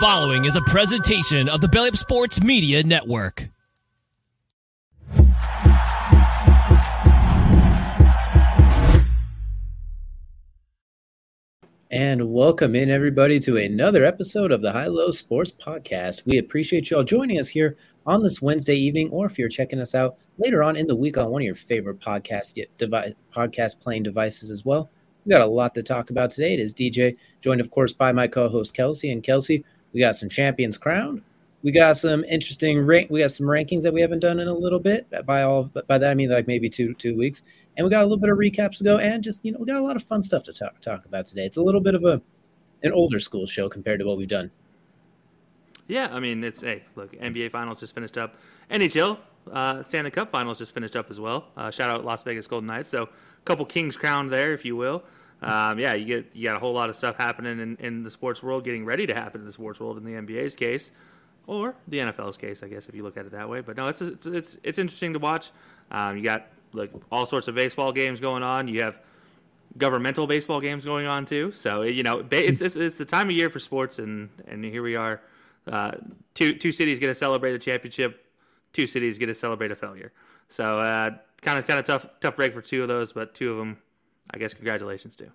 following is a presentation of the Belly Up Sports Media Network. And welcome in, everybody, to another episode of the High Low Sports Podcast. We appreciate you all joining us here on this Wednesday evening, or if you're checking us out later on in the week on one of your favorite podcast device, podcast playing devices as well. We got a lot to talk about today. It is DJ, joined, of course, by my co-host Kelcey. And Kelcey, we got some champions crowned. We got some interesting rank. We got some rankings that we haven't done in a little bit. By all, by that I mean like maybe two two weeks and we got a little bit of recaps to go, and just you know we got a lot of fun stuff to talk talk about today. It's a little bit of a an older school show compared to what we've done. Yeah, I mean it's hey look NBA Finals just finished up, NHL uh, Stanley Cup Finals just finished up as well. Uh, shout out Las Vegas Golden Knights. So a couple Kings crowned there, if you will. Um, yeah, you get you got a whole lot of stuff happening in, in the sports world, getting ready to happen in the sports world in the NBA's case, or the NFL's case, I guess if you look at it that way. But no, it's it's it's, it's interesting to watch. Um, you got like all sorts of baseball games going on. You have governmental baseball games going on too. So you know, it's, it's, it's the time of year for sports, and and here we are. Uh, two two cities get to celebrate a championship. Two cities get to celebrate a failure. So kind of kind of tough tough break for two of those, but two of them, I guess, congratulations too.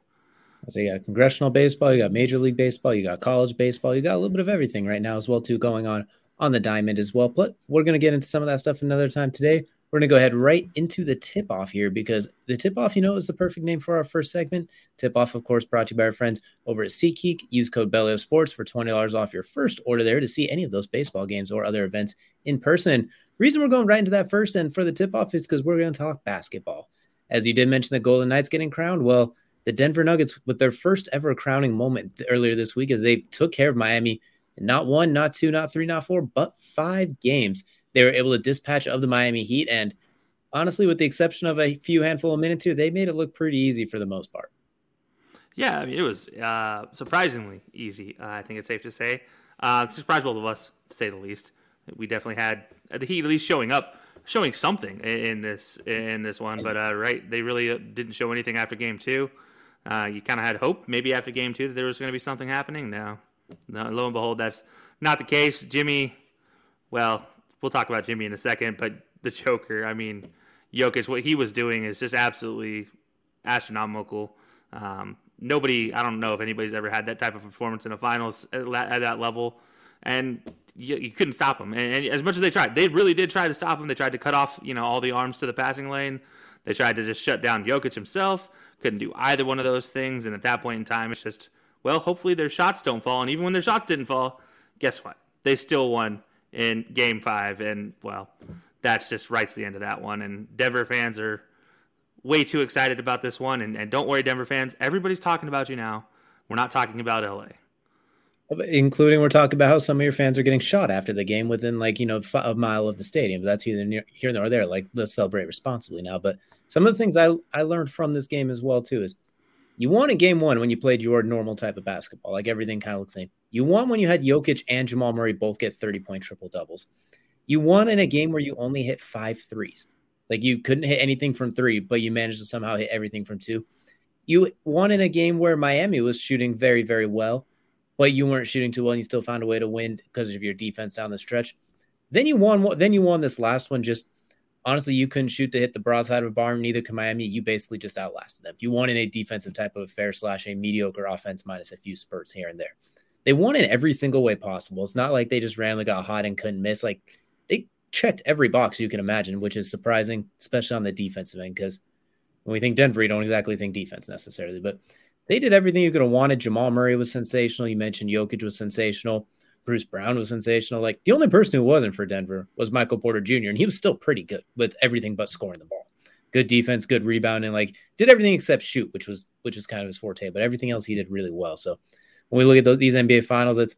So you got congressional baseball, you got major league baseball, you got college baseball, you got a little bit of everything right now as well too going on on the diamond as well. But we're gonna get into some of that stuff another time today. We're going to go ahead right into the tip off here because the tip off, you know, is the perfect name for our first segment. Tip off, of course, brought to you by our friends over at SeatGeek. Use code Belly Up Sports for $20 off your first order there to see any of those baseball games or other events in person. Reason we're going right into that first and for the tip off is because we're going to talk basketball. As you did mention the Golden Knights getting crowned, well, the Denver Nuggets with their first ever crowning moment earlier this week as they took care of Miami not one, not two, not three, not four, but five games they were able to dispatch of the Miami Heat. And honestly, with the exception of a few handful of minutes here, they made it look pretty easy for the most part. Yeah, I mean, it was uh, surprisingly easy. Uh, I think it's safe to say. Uh, surprised both of us, to say the least. We definitely had the Heat at least showing up, showing something in this in this one. But uh, right, they really uh, didn't show anything after Game Two. Uh, you kind of had hope maybe after Game Two that there was going to be something happening. Now, no, lo and behold, that's not the case. Jimmy, well, we'll talk about Jimmy in a second, but the Joker, I mean, Jokic, what he was doing is just absolutely astronomical. Um, nobody, I don't know if anybody's ever had that type of performance in a finals at, at that level, and you, you couldn't stop him. And, and, as much as they tried, they really did try to stop him. They tried to cut off, you know, all the arms to the passing lane. They tried to just shut down Jokic himself. Couldn't do either one of those things. And at that point in time, it's just, well, hopefully their shots don't fall. And even when their shots didn't fall, guess what? They still won in game five. And, well, that's just right to the end of that one. And Denver fans are way too excited about this one. And, and don't worry, Denver fans, everybody's talking about you now. We're not talking about LA. Including, we're talking about how some of your fans are getting shot after the game within, like, you know, a mile of the stadium. But that's either near, here nor there. Like, let's celebrate responsibly now. But some of the things I, I learned from this game as well, too, is you won a game one when you played your normal type of basketball. Like, everything kind of looks the same. You won when you had Jokic and Jamal Murray both get 30 point triple doubles. You won in a game where you only hit five threes. Like you couldn't hit anything from three, but you managed to somehow hit everything from two. You won in a game where Miami was shooting very, very well, but you weren't shooting too well, and you still found a way to win because of your defense down the stretch. Then you won. Then you won this last one. Just honestly, you couldn't shoot to hit the broadside of a barn. Neither could Miami. You basically just outlasted them. You won in a defensive type of affair slash a mediocre offense minus a few spurts here and there they won in every single way possible. It's not like they just randomly got hot and couldn't miss. Like they checked every box you can imagine, which is surprising, especially on the defensive end. Because when we think Denver, you don't exactly think defense necessarily, but they did everything you could have wanted. Jamal Murray was sensational. You mentioned Jokic was sensational. Bruce Brown was sensational. Like the only person who wasn't for Denver was Michael Porter Jr., and he was still pretty good with everything but scoring the ball. Good defense, good rebounding, like did everything except shoot, which was which is kind of his forte. But everything else he did really well. So when we look at those, these NBA finals, it's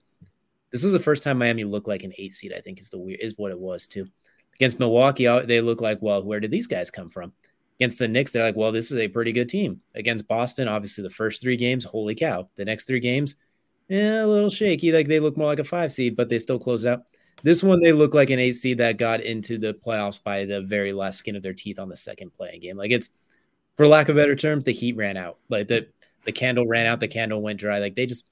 this was the first time Miami looked like an eight seed. I think is the weird is what it was too. Against Milwaukee, uh, they look like well, where did these guys come from? Against the Knicks, they're like, well, this is a pretty good team. Against Boston, obviously the first three games, holy cow. The next three games, yeah, a little shaky. Like they look more like a five seed, but they still close out. This one, they look like an eight seed that got into the playoffs by the very last skin of their teeth on the second play-in game. Like it's, for lack of better terms, the heat ran out. Like the the candle ran out, the candle went dry. Like they just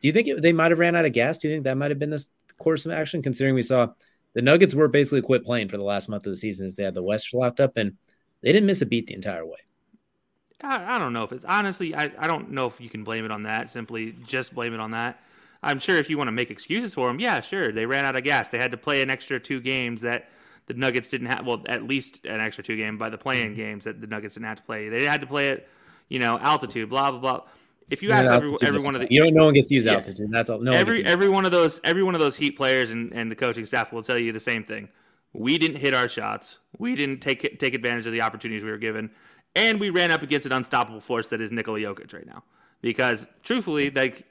Do you think it, they might have ran out of gas? Do you think that might have been the course of action, considering we saw the Nuggets were basically quit playing for the last month of the season as they had the West locked up and they didn't miss a beat the entire way. I, I don't know if it's honestly, I, I don't know if you can blame it on that. Simply just blame it on that. I'm sure if you want to make excuses for them, yeah, sure. They ran out of gas. They had to play an extra two games that the Nuggets didn't have. Well, at least an extra two game by the play-in mm-hmm. games that the Nuggets didn't have to play. They had to play it, you know, altitude, blah blah blah. If you ask every, every one of the you don't no one gets to use yeah, altitude. That's all. No every every one of those every one of those Heat players and, and the coaching staff will tell you the same thing. We didn't hit our shots. We didn't take take advantage of the opportunities we were given, and we ran up against an unstoppable force that is Nikola Jokic right now. Because truthfully, like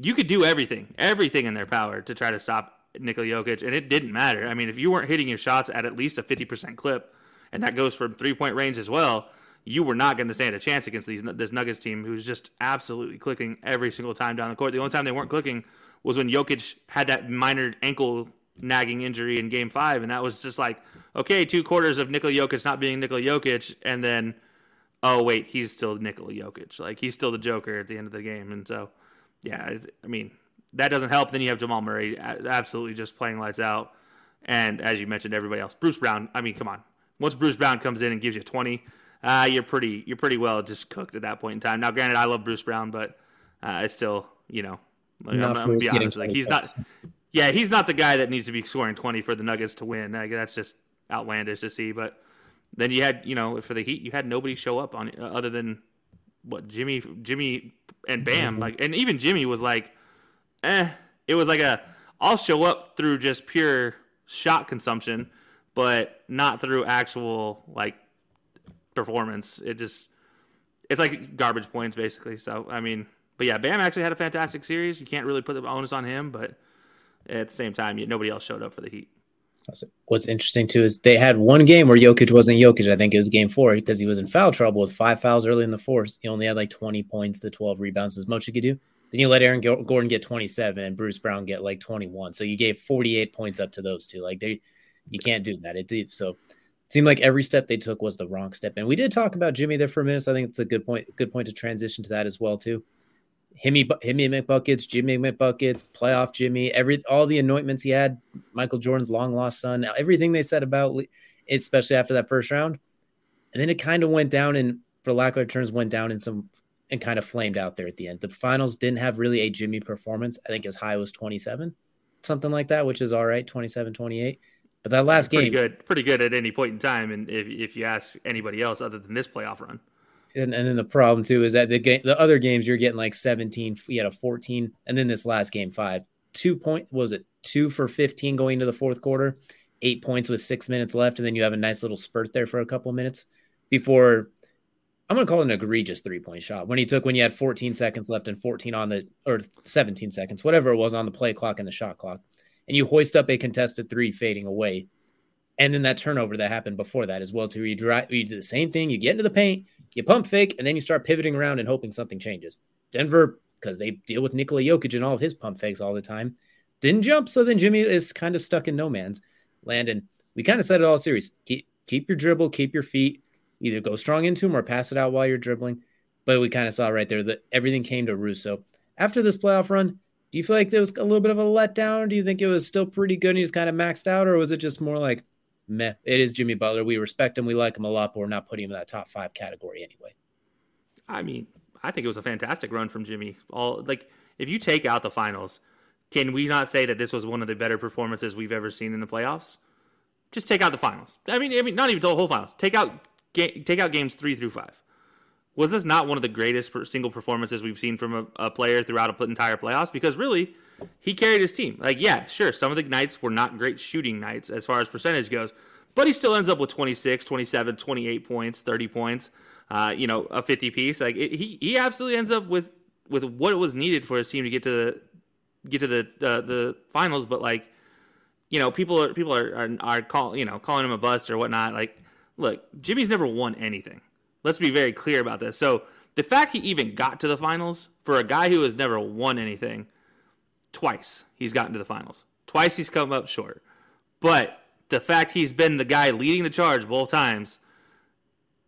you could do everything, everything in their power to try to stop Nikola Jokic, and it didn't matter. I mean, if you weren't hitting your shots at at least a 50% clip, and that goes from three point range as well, you were not going to stand a chance against these this Nuggets team who's just absolutely clicking every single time down the court. The only time they weren't clicking was when Jokic had that minor ankle nagging injury in Game Five, and that was just like, okay, two quarters of Nikola Jokic not being Nikola Jokic, and then, oh wait, he's still Nikola Jokic, like he's still the Joker at the end of the game, and so, yeah, I mean that doesn't help. Then you have Jamal Murray absolutely just playing lights out, and as you mentioned, everybody else, Bruce Brown. I mean, come on, once Bruce Brown comes in and gives you twenty. Uh, you're pretty you're pretty well just cooked at that point in time. Now, granted, I love Bruce Brown, but uh, I still, you know, like, I'm, I'm, gonna be honest. Like he's not, yeah, he's not the guy that needs to be scoring 20 for the Nuggets to win. Like, that's just outlandish to see. But then you had, you know, for the Heat, you had nobody show up on uh, other than what Jimmy, Jimmy and Bam. Mm-hmm. Like, and even Jimmy was like, eh. It was like a, I'll show up through just pure shot consumption, but not through actual like performance. It just, it's like garbage points basically. So I mean, but yeah, Bam actually had a fantastic series. You can't really put the onus on him, but at the same time, nobody else showed up for the Heat. What's interesting too is they had one game where Jokic wasn't Jokic. I think it was game four because he was in foul trouble with five fouls early in the fourth. He only had like 20 points the 12 rebounds, as much you could do. Then you let Aaron Gordon get 27 and Bruce Brown get like 21. So you gave 48 points up to those two. Like they, you can't do that. It did so. It seemed like every step they took was the wrong step. And we did talk about Jimmy there for a minute. So I think it's a good point. Good point to transition to that as well too. Himmy, Himmy McBuckets, Jimmy McBuckets, playoff Jimmy, every all the anointments he had, Michael Jordan's long lost son, everything they said about, especially after that first round, and then it kind of went down and, for lack of terms, went down in some and kind of flamed out there at the end. The finals didn't have really a Jimmy performance. I think as high was 27, something like that, which is all right, 27, 28. But that last pretty game, pretty good, pretty good at any point in time. And if if you ask anybody else other than this playoff run, and, and then the problem too is that the game, the other games you're getting like 17, you had a 14, and then this last game five, two point was it two for 15 going to the fourth quarter, eight points with six minutes left, and then you have a nice little spurt there for a couple of minutes before. I'm gonna call it an egregious three point shot when he took when you had 14 seconds left and 14 on the or 17 seconds, whatever it was on the play clock and the shot clock, and you hoist up a contested three fading away. And then that turnover that happened before that as well, too. You you do the same thing. You get into the paint, you pump fake, and then you start pivoting around and hoping something changes. Denver, because they deal with Nikola Jokic and all of his pump fakes all the time, didn't jump. So then Jimmy is kind of stuck in no man's land. And we kind of said it all series. Keep keep your dribble, keep your feet, either go strong into him or pass it out while you're dribbling. But we kind of saw right there that everything came to Russo. After this playoff run, do you feel like there was a little bit of a letdown? Do you think it was still pretty good and he's kind of maxed out, or was it just more like meh. It is Jimmy Butler. We respect him. We like him a lot, but we're not putting him in that top five category anyway. I mean, I think it was a fantastic run from Jimmy. All like if you take out the finals, can we not say that this was one of the better performances we've ever seen in the playoffs? Just take out the finals. I mean, I mean, not even the whole finals. Take out take out games three through five. Was this not one of the greatest single performances we've seen from a, a player throughout an entire playoffs? Because really, he carried his team. Like, yeah, sure, some of the nights were not great shooting nights as far as percentage goes, but he still ends up with 26, 27, 28 points, 30 points, uh, you know, a 50 piece. Like, it, he he absolutely ends up with with what was needed for his team to get to the get to the uh, the finals. But like, you know, people are people are are, are call, you know calling him a bust or whatnot. Like, look, Jimmy's never won anything. Let's be very clear about this. So the fact he even got to the finals for a guy who has never won anything twice he's gotten to the finals. Twice he's come up short. But the fact he's been the guy leading the charge both times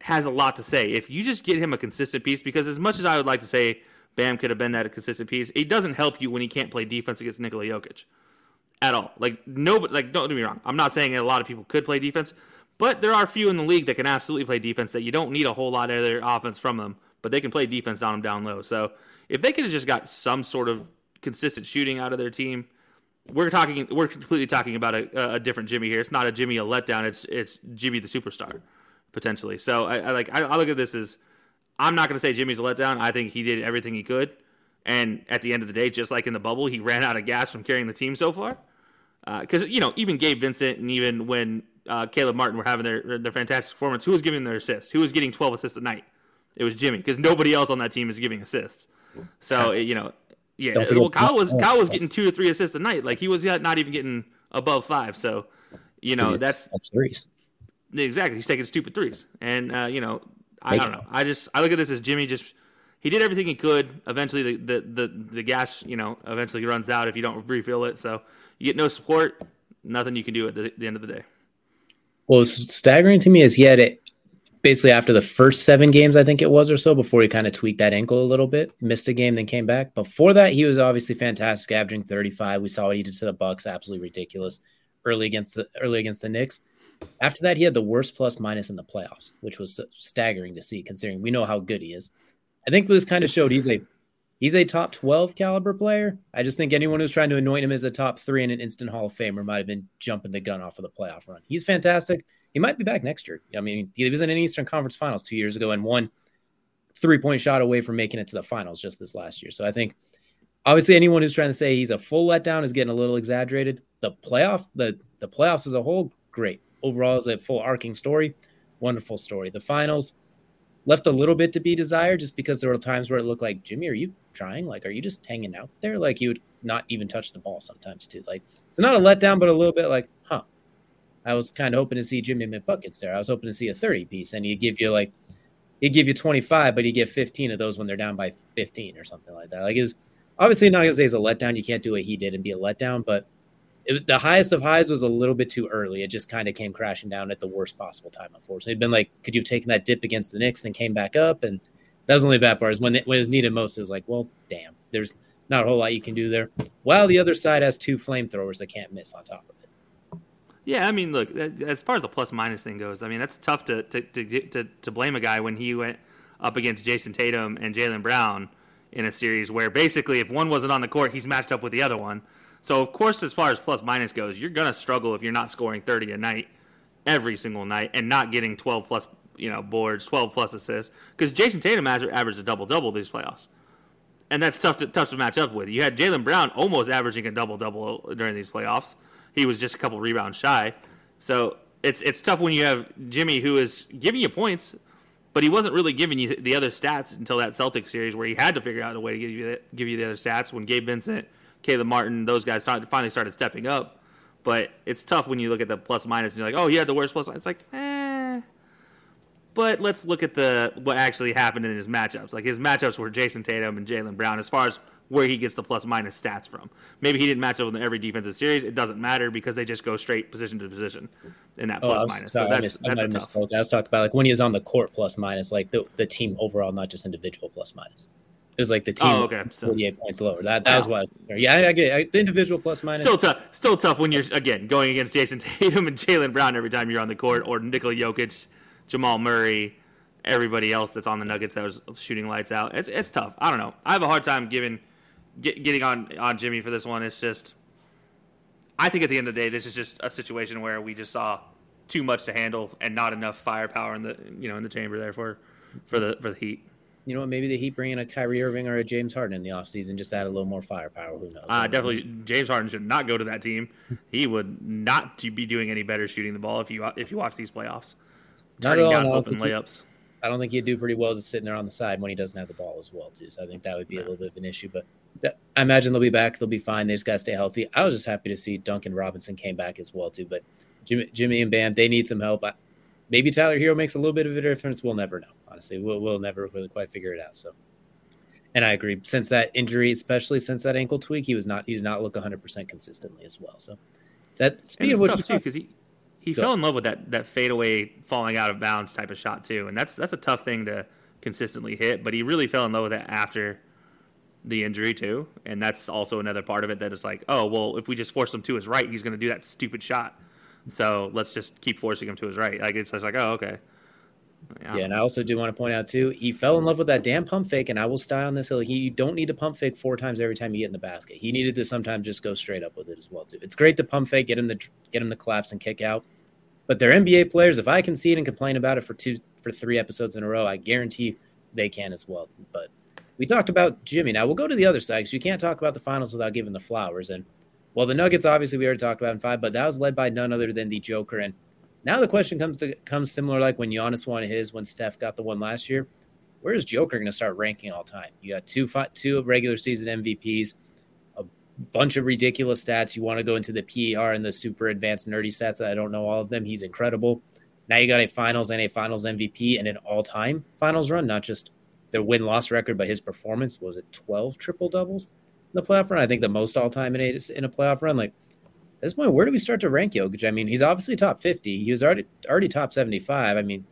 has a lot to say. If you just get him a consistent piece, because as much as I would like to say Bam could have been that consistent piece. It doesn't help you when he can't play defense against Nikola Jokic at all. Like nobody, like don't get me wrong. I'm not saying a lot of people could play defense, but there are few in the league that can absolutely play defense that you don't need a whole lot of their offense from them, but they can play defense on them down low. So if they could have just got some sort of consistent shooting out of their team, we're talking we're completely talking about a, a different Jimmy here. It's not a Jimmy a letdown. It's it's Jimmy the superstar potentially. So I, I like I, I look at this as I'm not going to say Jimmy's a letdown. I think he did everything he could, and at the end of the day, just like in the bubble, he ran out of gas from carrying the team so far. Because uh, you know, even Gabe Vincent and even when uh, Caleb Martin were having their their fantastic performance, who was giving their assists? Who was getting 12 assists a night? It was Jimmy because nobody else on that team is giving assists. So you know, yeah. Well, Kyle was Kyle was getting two to three assists a night. Like he was not even getting above five. So you know that's that's threes. Exactly, he's taking stupid threes, and uh, you know I, don't know. I just I look at this as Jimmy just he did everything he could. Eventually, the, the the the gas you know eventually runs out if you don't refill it. So you get no support, nothing you can do at the, the end of the day. Well, staggering to me is he had it basically after the first seven games, I think it was or so, before he kind of tweaked that ankle a little bit, missed a game, then came back. Before that, he was obviously fantastic, averaging 35. We saw what he did to the Bucks, absolutely ridiculous early against the early against the Knicks. After that, he had the worst plus minus in the playoffs, which was staggering to see, considering we know how good he is. I think this kind of showed he's a he's a top 12 caliber player. I just think anyone who's trying to anoint him as a top three and an instant Hall of Famer might have been jumping the gun off of the playoff run. He's fantastic. He might be back next year. I mean, he was in an Eastern Conference Finals two years ago and one three point shot away from making it to the finals just this last year. So I think obviously anyone who's trying to say he's a full letdown is getting a little exaggerated. The playoff, the the playoffs as a whole, great. Overall, is a full arcing story. Wonderful story. The finals left a little bit to be desired just because there were times where it looked like Jimmy, are you trying? Like, are you just hanging out there? Like you would not even touch the ball sometimes too. Like it's not a letdown, but a little bit like, huh, I was kind of hoping to see Jimmy McBuckets there. I was hoping to see a 30 piece, and he'd give you like he'd give you 25, but he'd get 15 of those when they're down by 15 or something like that. Like is obviously not gonna say it's a letdown. You can't do what he did and be a letdown, but it, the highest of highs was a little bit too early. It just kind of came crashing down at the worst possible time. Unfortunately, it'd been like, could you have taken that dip against the Knicks, then came back up, and that was only the bad part. Is when it, when it was needed most, it was like, well, damn, there's not a whole lot you can do there. While the other side has two flamethrowers that can't miss on top of it. Yeah, I mean, look, as far as the plus minus thing goes, I mean, that's tough to to, to, to, to blame a guy when he went up against Jayson Tatum and Jaylen Brown in a series where basically if one wasn't on the court, he's matched up with the other one. So, of course, as far as plus minus goes, you're to struggle if you're not scoring 30 a night every single night and not getting 12 plus you know boards, 12 plus assists. Because Jayson Tatum has averaged a double double these playoffs, and that's tough to tough to match up with. You had Jaylen Brown almost averaging a double double during these playoffs. He was just a couple rebounds shy. So it's it's tough when you have Jimmy who is giving you points, but he wasn't really giving you the other stats until that Celtics series where he had to figure out a way to give you the, give you the other stats when Gabe Vincent, Caleb Martin, those guys finally started stepping up. But it's tough when you look at the plus minus and you're like, oh, he had the worst plus. It's like, eh. But let's look at the what actually happened in his matchups. Like his matchups were Jayson Tatum and Jaylen Brown. As far as where he gets the plus minus stats from. Maybe he didn't match up in every defensive series. It doesn't matter because they just go straight position to position in that oh, plus minus. Sorry, so that's, I, that's I, I was talking about like when he was on the court plus minus, like the, the team overall, not just individual plus minus. It was like the oh, team oh, okay. so, 48 points lower. That that wow. was why. I was concerned. Yeah, I, I get I, the individual plus minus. Still tough. Still tough when you're again going against Jayson Tatum and Jaylen Brown every time you're on the court, or Nikola Jokic, Jamal Murray, everybody else that's on the Nuggets that was shooting lights out. It's it's tough. I don't know. I have a hard time giving get, getting on on Jimmy for this one. It's just, I think at the end of the day, this is just a situation where we just saw too much to handle and not enough firepower in the you know in the chamber there for for the for the Heat. You know what? Maybe the Heat bring in a Kyrie Irving or a James Harden in the offseason, just add a little more firepower. Who knows? Uh, definitely, James Harden should not go to that team. he would not be doing any better shooting the ball if you if you watch these playoffs. Turning down open layups. I don't think he'd do pretty well just sitting there on the side when he doesn't have the ball as well, too. So I think that would be yeah. a little bit of an issue. But I imagine they'll be back. They'll be fine. They just got to stay healthy. I was just happy to see Duncan Robinson came back as well, too. But Jimmy, Jimmy and Bam, they need some help. maybe Tyler Herro makes a little bit of a difference. We'll never know. Honestly, we'll, we'll never really quite figure it out. So, and I agree. Since that injury, especially since that ankle tweak, he was not he did not look 100 percent consistently as well. So that speed of which too, because he he Go. fell in love with that that fadeaway falling out of bounds type of shot too, and that's that's a tough thing to consistently hit. But he really fell in love with that after the injury too, and that's also another part of it that is like, oh well, if we just force him to his right, he's going to do that stupid shot. So let's just keep forcing him to his right. Like it's just like, oh okay. Yeah. yeah, and I also do want to point out too, he fell in love with that damn pump fake, and I will stay on this hill. He you don't need to pump fake four times every time you get in the basket. He needed to sometimes just go straight up with it as well too. It's great to pump fake, get him to get him to collapse and kick out, but they're NBA players. If I can see it and complain about it for two for three episodes in a row, I guarantee they can as well. But we talked about Jimmy. Now we'll go to the other side because you can't talk about the finals without giving the flowers. And well, the Nuggets obviously we already talked about in five, but that was led by none other than the Joker. And now the question comes to comes similar like when Giannis won his, when Steph got the one last year. Where is Joker going to start ranking all time? You got two two regular season MVPs, a bunch of ridiculous stats. You want to go into the PER and the super advanced nerdy stats that I don't know all of them. He's incredible. Now you got a finals and a finals MVP and an all time finals run, not just their win loss record, but his performance was it 12 triple doubles in the playoff run? I think the most all time in a, in a playoff run. Like at this point, where do we start to rank Jokic? I mean, he's obviously top 50. He was already already top 75. I mean,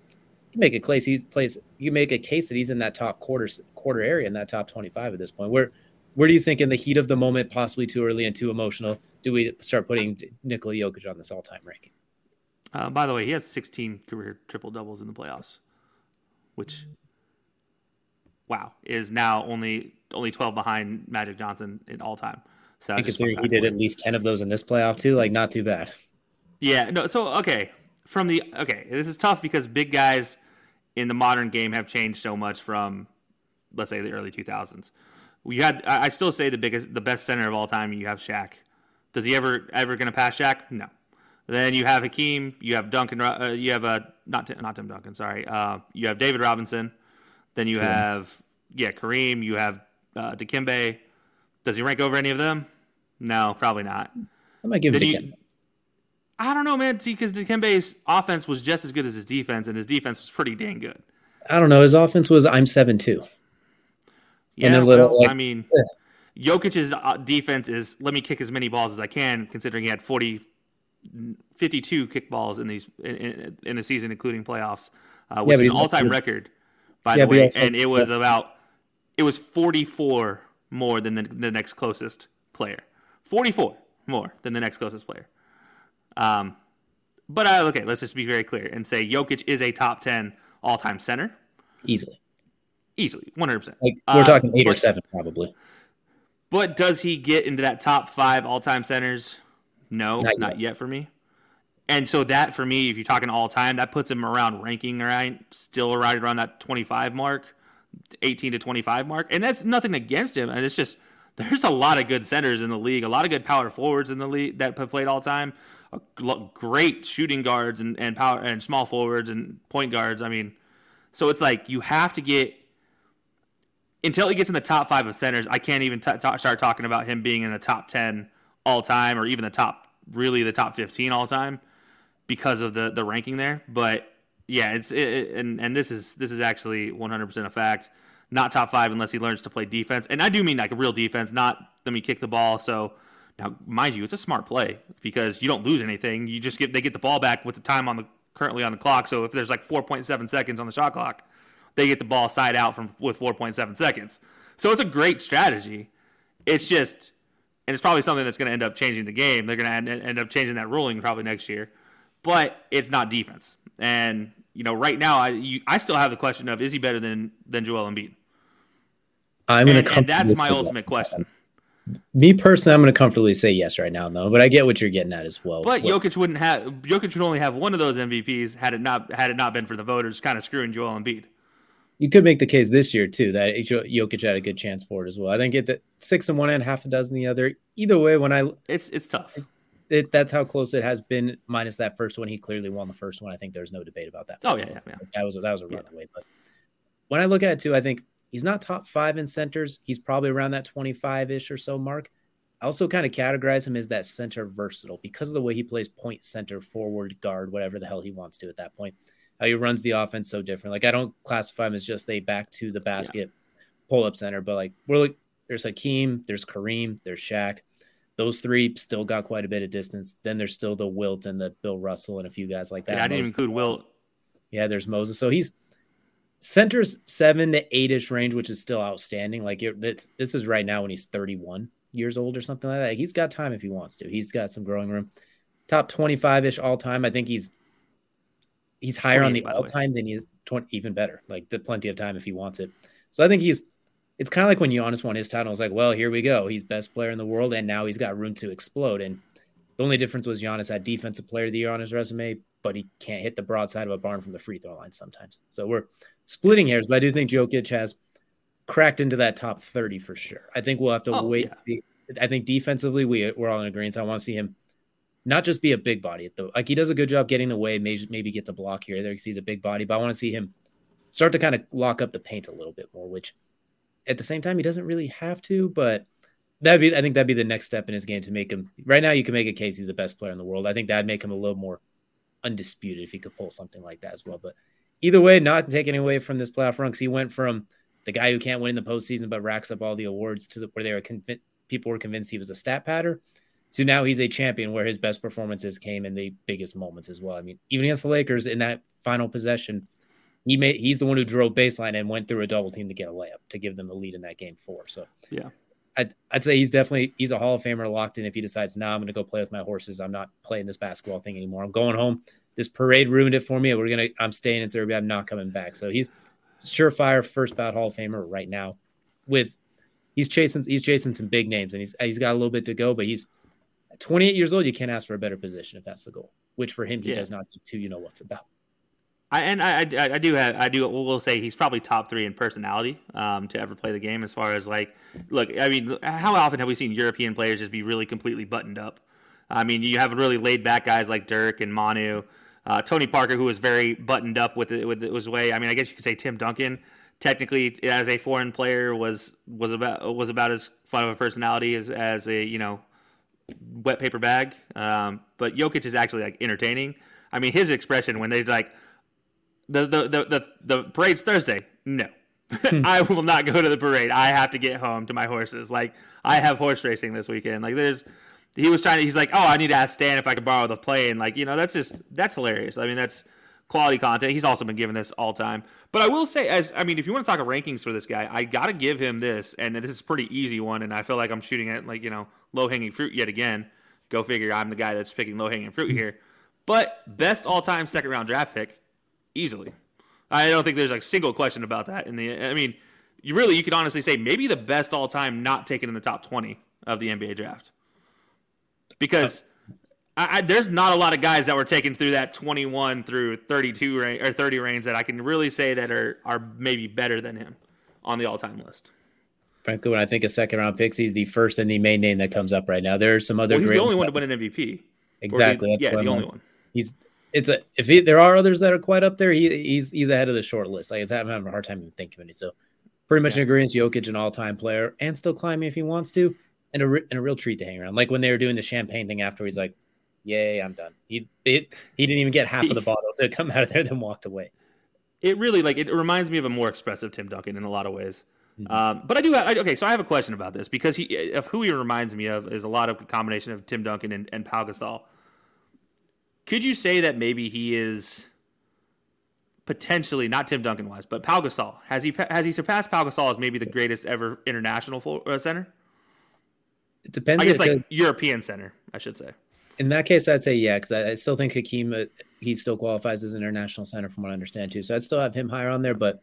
you make a case he's plays. You make a case that he's in that top quarter quarter area in that top 25 at this point. Where where do you think in the heat of the moment, possibly too early and too emotional, do we start putting Nikola Jokic on this all time ranking? Uh, by the way, he has 16 career triple doubles in the playoffs, which wow, is now only only 12 behind Magic Johnson in all time. So I consider he did at least 10 of those in this playoff too. Like not too bad. Yeah. No. So okay, from the okay, this is tough because big guys in the modern game have changed so much from let's say the early 2000s. We had I still say the biggest the best center of all time. You have Shaq. Does he ever ever going to pass Shaq? No. Then you have Hakeem. You have Duncan. Uh, you have uh, not not Tim Duncan. Sorry. Uh, you have David Robinson. Then you have yeah Kareem. You have uh, Dikembe. Does he rank over any of them? No, probably not. I might give then Dikembe. I don't know, man. See, because Dikembe's offense was just as good as his defense, and his defense was pretty dang good. I don't know. His offense was I'm seven two. Yeah, little, like, I mean, yeah. Jokic's uh, defense is let me kick as many balls as I can, considering he had 40, 52 kickballs in these in, in the season, including playoffs, uh, which yeah, is an all time record by yeah, the way, and it was about it was 44 more than the, the next closest player. 44 more than the next closest player. Um, but uh, okay, let's just be very clear and say Jokic is a top 10 all time center. Easily. Easily, 100%. Like, we're uh, talking eight or seven, probably. But does he get into that top five all time centers? No, not, not yet. yet for me. And so that for me, if you're talking all time, that puts him around ranking right, still right around that 25 mark, 18 to 25 mark. And that's nothing against him. And it's just there's a lot of good centers in the league, a lot of good power forwards in the league that have played all time, great shooting guards and, and power and small forwards and point guards. I mean, so it's like you have to get until he gets in the top five of centers. I can't even t- t- start talking about him being in the top 10 all time or even the top, really the top 15 all time because of the the ranking there. But yeah, it's it, and and this is this is actually 100% a fact. Not top five unless he learns to play defense, and I do mean like a real defense, not let me kick the ball. So now, mind you, it's a smart play because you don't lose anything. You just get they get the ball back with the time on the currently on the clock. So if there's like 4.7 seconds on the shot clock, they get the ball side out from with 4.7 seconds. So it's a great strategy. It's just, and it's probably something that's going to end up changing the game. They're going to end up changing that ruling probably next year but it's not defense. And you know, right now, I you, I still have the question of is he better than than Joel Embiid? I'm going to come. And that's my ultimate question. Me personally, I'm going to comfortably say yes right now, though. But I get what you're getting at as well. But what, Jokic wouldn't have. Jokic would only have one of those MVPs had it not had it not been for the voters kind of screwing Joel Embiid. You could make the case this year too that Jokic had a good chance for it as well. I think it six and one and half a dozen the other. Either way, when I it's it's tough. It's, it, that's how close it has been. Minus that first one, he clearly won the first one. I think there's no debate about that. Oh yeah, yeah, yeah, that was that was a runaway. Yeah. But when I look at it too, I think he's not top five in centers. He's probably around that 25 ish or so mark. I also kind of categorize him as that center versatile because of the way he plays point center, forward, guard, whatever the hell he wants to at that point. How he runs the offense so different. Like I don't classify him as just a back to the basket yeah. pull up center, but like we're like there's Hakeem, there's Kareem, there's Shaq those three still got quite a bit of distance. Then there's still the Wilt and the Bill Russell and a few guys like that. Yeah, I didn't include Wilt. Yeah, there's Moses. So he's center's seven to eight ish range, which is still outstanding. Like it, it's, this is right now when he's 31 years old or something like that. He's got time if he wants to. He's got some growing room. Top 25 ish all time. I think he's he's higher on the all time than he is 20, even better. Like the plenty of time if he wants it. So I think he's it's kind of like when Giannis won his title. It's like, well, here we go. He's best player in the world, and now he's got room to explode. And the only difference was Giannis had defensive player of the year on his resume, but he can't hit the broadside of a barn from the free throw line sometimes. So we're splitting hairs, but I do think Jokic has cracked into that top 30 for sure. I think we'll have to oh, wait. Yeah. I think defensively, we, we're all in agreement. So I want to see him not just be a big body. The, like he does a good job getting the way, maybe, maybe gets a block here there because he's a big body, but I want to see him start to kind of lock up the paint a little bit more, which at the same time, he doesn't really have to, but that'd be, I think that'd be the next step in his game to make him right now. You can make a case he's the best player in the world. I think that'd make him a little more undisputed if he could pull something like that as well. But either way, not taking away from this playoff run because he went from the guy who can't win in the postseason but racks up all the awards to the, where they were convinced people were convinced he was a stat patter. So now he's a champion where his best performances came in the biggest moments as well. I mean, even against the Lakers in that final possession, he made he's the one who drove baseline and went through a double team to get a layup to give them the lead in that game four. So yeah, I'd, I'd say he's definitely he's a Hall of Famer locked in. If he decides now, nah, I'm going to go play with my horses. I'm not playing this basketball thing anymore. I'm going home. This parade ruined it for me. We're gonna. I'm staying in Serbia. I'm not coming back. So he's surefire first bout Hall of Famer right now. With he's chasing he's chasing some big names and he's he's got a little bit to go, but he's 28 years old. You can't ask for a better position if that's the goal. Which for him he yeah. does not do too. You know what's about. I, and I, I, I do have I do will say he's probably top three in personality um, to ever play the game as far as like look I mean how often have we seen European players just be really completely buttoned up? I mean you have really laid back guys like Dirk and Manu, uh, Tony Parker who was very buttoned up with it with his way. I mean I guess you could say Tim Duncan technically as a foreign player was was about was about as fun of a personality as as a you know wet paper bag. Um, but Jokic is actually like entertaining. I mean his expression when they like the the the the, the parade's Thursday. No. Hmm. I will not go to the parade. I have to get home to my horses. Like I have horse racing this weekend. Like there's he was trying to he's like, "Oh, I need to ask Stan if I could borrow the plane." Like, you know, that's just that's hilarious. I mean, that's quality content. He's also been given this all time. But I will say as I mean, if you want to talk rankings for this guy, I got to give him this and this is a pretty easy one and I feel like I'm shooting at like, you know, low-hanging fruit yet again. Go figure, I'm the guy that's picking low-hanging fruit here. But best all-time second round draft pick easily. I don't think there's a single question about that. In the, I mean, you really you could honestly say maybe the best all time not taken in the top twenty of the NBA draft, because I, I, there's not a lot of guys that were taken through that 21 through 32 range, or 30 range that I can really say that are are maybe better than him on the all time list. Frankly, when I think of second round picks, he's the first and the main name that comes up right now. There are some other. Well, he's the only one to win an MVP. Exactly. The, yeah, the only one. He's it's a if he, there are others that are quite up there, he he's he's ahead of the short list. Like it's I'm having a hard time even thinking of any. So pretty much yeah. in agreement. Jokic, an all time player, and still climbing if he wants to, and a and a real treat to hang around. Like when they were doing the champagne thing after, he's like, "Yay, I'm done." He it, he didn't even get half of the bottle to come out of there, then walked away. It really like it reminds me of a more expressive Tim Duncan in a lot of ways. Mm-hmm. Um, but I do have, I, okay. So I have a question about this because he of who he reminds me of is a lot of combination of Tim Duncan and, and Pau Gasol. Could you say that maybe he is potentially not Tim Duncan wise, but Pau Gasol has he has he surpassed Pau Gasol as maybe the greatest ever international uh, center? It depends. I guess like European center, I should say. In that case, I'd say yeah, because I, I, still think Hakeem uh, he still qualifies as an international center from what I understand too. So I'd still have him higher on there. But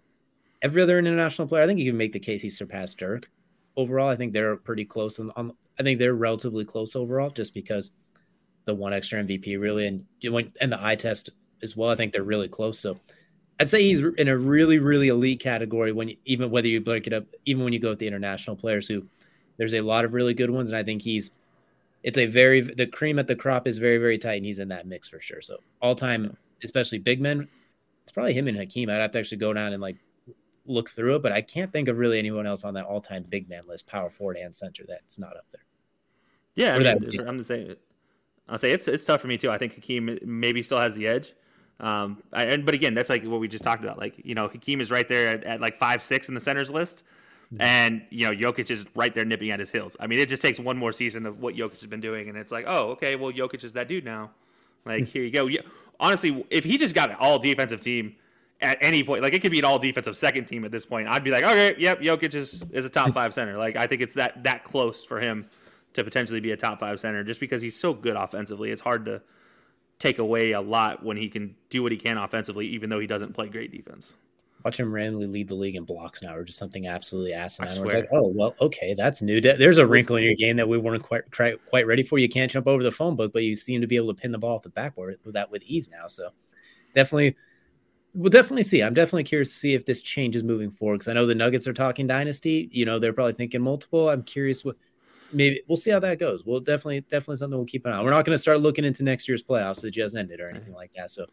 every other international player, I think you can make the case he surpassed Dirk. Overall, I think they're pretty close. On I think they're relatively close overall, just because the one extra MVP really, and and the eye test as well. I think they're really close. So I'd say he's in a really really elite category when you, even whether you break it up, even when you go with the international players who there's a lot of really good ones, and I think he's it's a very the cream at the crop is very very tight, and he's in that mix for sure. So all time, especially big men, it's probably him and Hakeem. I'd have to actually go down and like look through it, but I can't think of really anyone else on that all time big man list, power forward and center that's not up there. Yeah, I mean, I'm the same. I'll say it's it's tough for me too. I think Hakeem maybe still has the edge. Um, I, and but again, that's like what we just talked about. Like you know, Hakeem is right there at, at like five six in the centers list, and you know, Jokic is right there nipping at his heels. I mean, it just takes one more season of what Jokic has been doing, and it's like, oh, okay, well, Jokic is that dude now. Like here you go. Yeah, honestly, if he just got an all defensive team, at any point. Like it could be an all defensive second team at this point. I'd be like, okay, yep, Jokic is is a top five center. Like I think it's that that close for him to potentially be a top five center just because he's so good offensively. It's hard to take away a lot when he can do what he can offensively, even though he doesn't play great defense. Watch him randomly lead the league in blocks now, or just something absolutely asinine. It's like, oh well, okay, that's new. There's a wrinkle in your game that we weren't quite quite ready for. You can't jump over the phone book, but you seem to be able to pin the ball off the backboard with that with ease now. So definitely, we'll definitely see. I'm definitely curious to see if this changes moving forward because I know the Nuggets are talking dynasty. You know, they're probably thinking multiple. I'm curious what maybe we'll see how that goes. We'll definitely definitely something we'll keep an eye on. We're not going to start looking into next year's playoffs that just ended or anything like that. So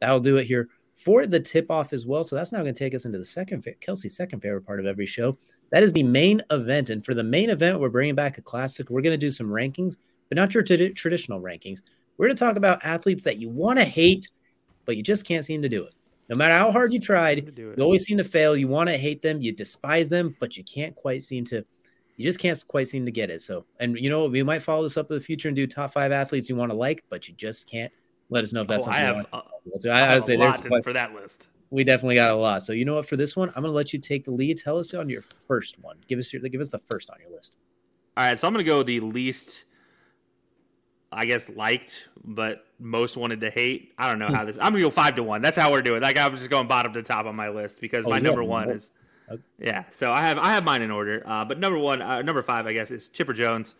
that'll do it here for the tip off as well. So that's now going to take us into the second Kelcey's second favorite part of every show. That is the main event, and for the main event, we're bringing back a classic. We're going to do some rankings, but not your t- traditional rankings. We're going to talk about athletes that you want to hate, but you just can't seem to do it. No matter how hard you tried, you always seem to fail. You want to hate them, you despise them, but you can't quite seem to you just can't quite seem to get it. So, and you know, we might follow this up in the future and do top five athletes you want to like, but you just can't. Let us know if that's oh, something I have. Uh, I, I, I say there's for that list. We definitely got a lot. So you know what? For this one, I'm going to let you take the lead. Tell us on your first one. Give us your give us the first on your list. All right, so I'm going to go the least. I guess liked, but most wanted to hate. I don't know how this. I'm gonna go five to one. That's how we're doing. Like I'm just going bottom to top on my list because oh, my number one is Okay. Yeah, so I have I have mine in order, uh, but number one, uh, number five, I guess, is Chipper Jones.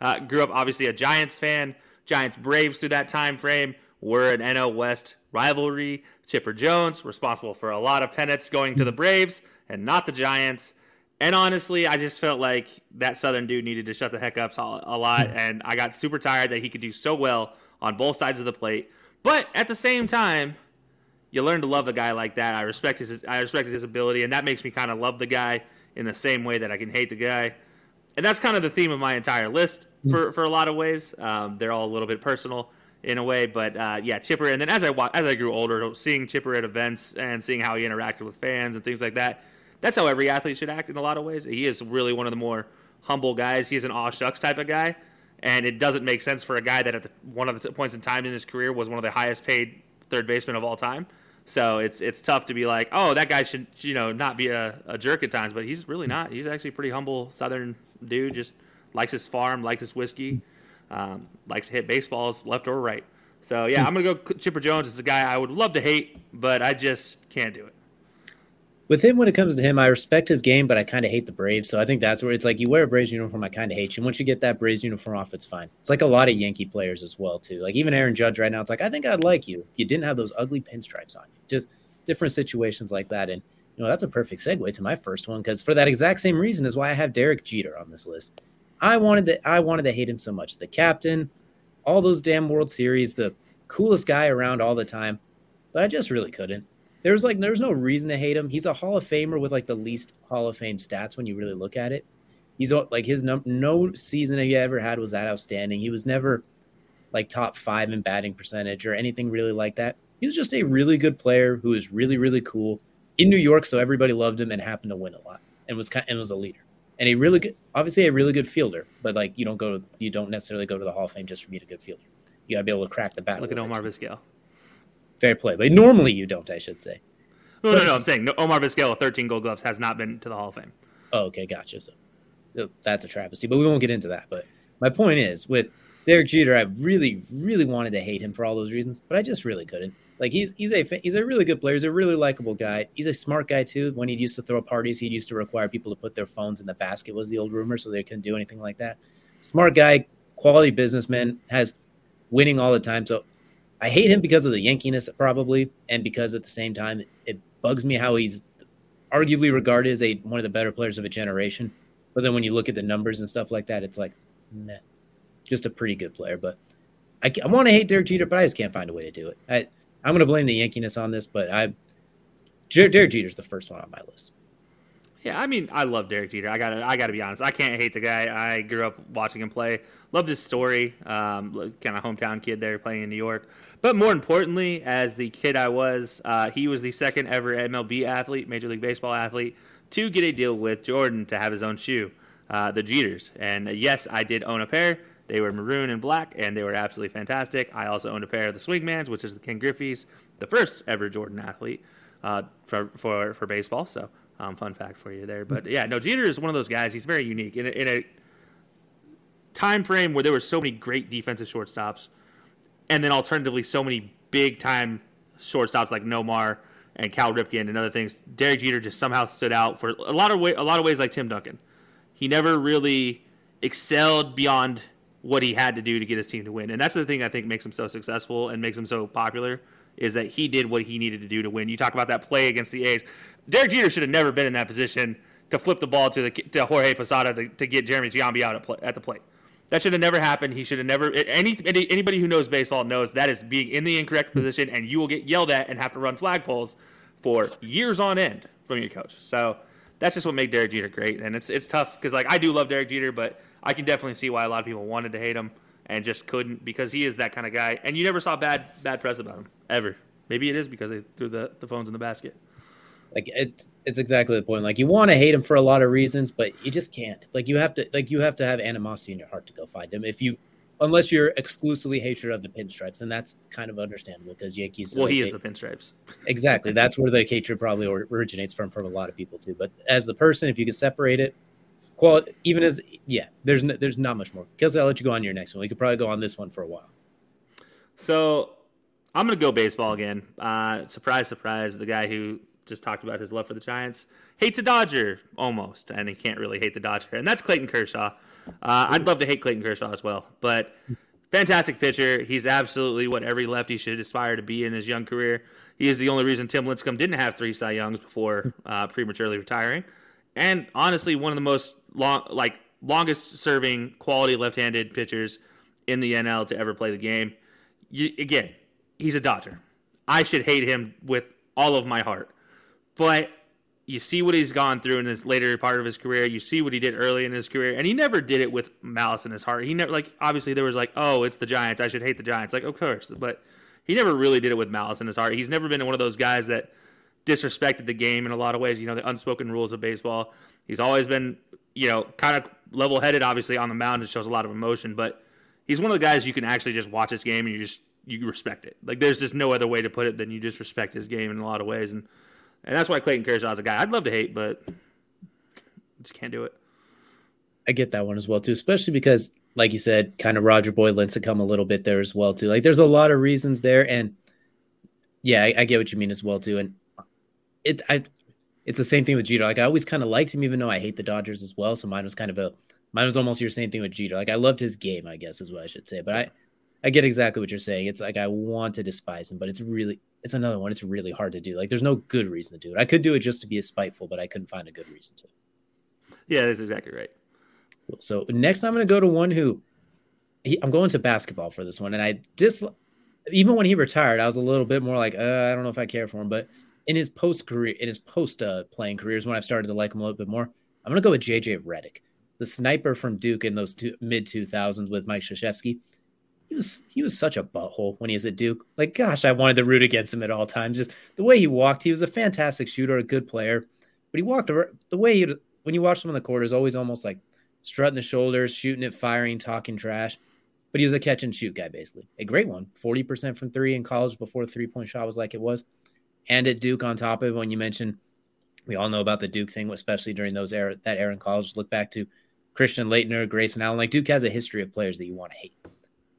Uh, grew up obviously a Giants fan, Giants Braves through that time frame. Were an NL West rivalry. Chipper Jones responsible for a lot of pennants going to the Braves and not the Giants. And honestly, I just felt like that Southern dude needed to shut the heck up a lot, and I got super tired that he could do so well on both sides of the plate. But at the same time, you learn to love a guy like that. I respect his I respected his ability, and that makes me kind of love the guy in the same way that I can hate the guy. And that's kind of the theme of my entire list for, for a lot of ways. Um, they're all a little bit personal in a way, but uh, yeah, Chipper. And then as I as I grew older, seeing Chipper at events and seeing how he interacted with fans and things like that, that's how every athlete should act in a lot of ways. He is really one of the more humble guys. He's an aw shucks type of guy, and it doesn't make sense for a guy that at the, one of the points in time in his career was one of the highest paid third baseman of all time so it's it's tough to be like, oh, that guy should you know not be a, a jerk at times, but he's really not. He's actually a pretty humble Southern dude. Just likes his farm, likes his whiskey, um, likes to hit baseballs left or right. So yeah, I'm gonna go Chipper Jones. Is a guy I would love to hate, but I just can't do it with him when it comes to him, I respect his game, but I kind of hate the Braves. So I think that's where it's like you wear a Braves uniform, I kind of hate you. Once you get that Braves uniform off, it's fine. It's like a lot of Yankee players as well too. Like even Aaron Judge right now, it's like I think I'd like you if you didn't have those ugly pinstripes on you. Just different situations like that. And you know that's a perfect segue to my first one because for that exact same reason is why I have Derek Jeter on this list. I wanted to I wanted to hate him so much. The captain, all those damn World Series, the coolest guy around all the time, but I just really couldn't there's like there's no reason to hate him. He's a Hall of Famer with like the least Hall of Fame stats when you really look at it. He's like his num- no season he ever had was that outstanding. He was never like top five in batting percentage or anything really like that. He was just a really good player who was really really cool in New York, so everybody loved him and happened to win a lot and was kind and was a leader and a really good, obviously a really good fielder. But like you don't go, you don't necessarily go to the Hall of Fame just for being a good fielder. You got to be able to crack the bat. Look at Omar Vizquel fair play. But normally you don't, I should say. No, no, no. I'm saying Omar Vizquel 13 Gold Gloves has not been to the Hall of Fame. Oh, okay, gotcha. So oh, that's a travesty, but we won't get into that. But my point is, with Derek Jeter, I really, really wanted to hate him for all those reasons, but I just really couldn't. Like he's he's a he's a really good player. He's a really likable guy. He's a smart guy too. When he used to throw parties, he used to require people to put their phones in the basket. Was the old rumor, so they couldn't do anything like that. Smart guy, quality businessman, has winning all the time. So I hate him because of the Yankiness, probably, and because at the same time it bugs me how he's arguably regarded as a one of the better players of a generation. But then when you look at the numbers and stuff like that, it's like, meh, just a pretty good player. But I, I want to hate Derek Jeter, but I just can't find a way to do it. I I'm going to blame the Yankiness on this, but I Derek Jeter's the first one on my list. Yeah, I mean, I love Derek Jeter. I gotta, I gotta be honest. I can't hate the guy. I grew up watching him play. Loved his story. Um, kind of hometown kid there playing in New York. But more importantly, as the kid I was, uh, he was the second ever MLB athlete, Major League Baseball athlete, to get a deal with Jordan to have his own shoe, uh, the Jeters. And uh, yes, I did own a pair. They were maroon and black, and they were absolutely fantastic. I also owned a pair of the Swingmans, which is the Ken Griffey's, the first ever Jordan athlete. uh, for, for for baseball. So, um, fun fact for you there. But yeah, no, Jeter is one of those guys. He's very unique in a, in a time frame where there were so many great defensive shortstops, and then alternatively so many big time shortstops like Nomar and Cal Ripken and other things. Derek Jeter just somehow stood out for a lot of way, a lot of ways like Tim Duncan. He never really excelled beyond what he had to do to get his team to win, and that's the thing I think makes him so successful and makes him so popular is that he did what he needed to do to win. You talk about that play against the A's. Derek Jeter should have never been in that position to flip the ball to the to Jorge Posada to, to get Jeremy Giambi out at, play, at the plate. That should have never happened. He should have never. Any, anybody who knows baseball knows that is being in the incorrect position, and you will get yelled at and have to run flagpoles for years on end from your coach. So that's just what made Derek Jeter great, and it's it's tough because like I do love Derek Jeter, but I can definitely see why a lot of people wanted to hate him and just couldn't because he is that kind of guy, and you never saw bad bad press about him ever. Maybe it is because they threw the, the phones in the basket. Like it, it's exactly the point. Like you want to hate him for a lot of reasons, but you just can't. Like you have to, like you have to have animosity in your heart to go find him. If you, unless you're exclusively hatred of the pinstripes, and that's kind of understandable because Yankees. Well, he is the pinstripes. Exactly. That's where the hatred probably originates from from a lot of people too. But as the person, if you can separate it, quality, even as yeah, there's no, there's not much more. Because I'll let you go on your next one. We could probably go on this one for a while. So I'm gonna go baseball again. Uh, surprise, surprise. The guy who just talked about his love for the Giants. Hates a Dodger almost, and he can't really hate the Dodger, and that's Clayton Kershaw. Uh, I'd love to hate Clayton Kershaw as well, but fantastic pitcher. He's absolutely what every lefty should aspire to be in his young career. He is the only reason Tim Lincecum didn't have three Cy Youngs before uh, prematurely retiring, and honestly, one of the most long, like longest serving quality left-handed pitchers in the NL to ever play the game. You, again, he's a Dodger. I should hate him with all of my heart. But you see what he's gone through in this later part of his career. You see what he did early in his career, and he never did it with malice in his heart. He never like obviously there was like, oh, it's the Giants. I should hate the Giants. Like of course, but he never really did it with malice in his heart. He's never been one of those guys that disrespected the game in a lot of ways. You know the unspoken rules of baseball. He's always been you know kind of level headed. Obviously on the mound, it shows a lot of emotion, but he's one of the guys you can actually just watch his game and you just you respect it. Like there's just no other way to put it than you just respect his game in a lot of ways and and that's why Clayton Kershaw is a guy I'd love to hate, but just can't do it. I get that one as well too, especially because, like you said, kind of Roger Boyd come a little bit there as well too. Like there's a lot of reasons there, and yeah, I, I get what you mean as well too. And it, I, it's the same thing with Jeter. Like I always kind of liked him, even though I hate the Dodgers as well. So mine was kind of a, mine was almost your same thing with Jeter. Like I loved his game, I guess is what I should say. But I, I get exactly what you're saying. It's like I want to despise him, but it's really it's another one. It's really hard to do. Like there's no good reason to do it. I could do it just to be a spiteful, but I couldn't find a good reason to. Yeah, that's exactly right. So next, I'm going to go to one who he, I'm going to basketball for this one, and I dis even when he retired, I was a little bit more like, uh, I don't know if I care for him. But in his post career, in his post uh, playing careers, when I've started to like him a little bit more, I'm going to go with JJ Redick, the sniper from Duke in those two, mid 2000s with Mike Krzyzewski he was he was such a butthole when he was at Duke. Like, gosh, I wanted to root against him at all times. Just the way he walked, he was a fantastic shooter, a good player, but he walked the way he when you watch him on the court is always almost like strutting the shoulders, shooting it, firing, talking trash. But he was a catch and shoot guy, basically. A great one. 40% from three in college before the three point shot was like it was. And at Duke, on top of when you mentioned, we all know about the Duke thing, especially during those era, that era in college. Look back to Christian Laettner, Grayson Allen. Like Duke has a history of players that you want to hate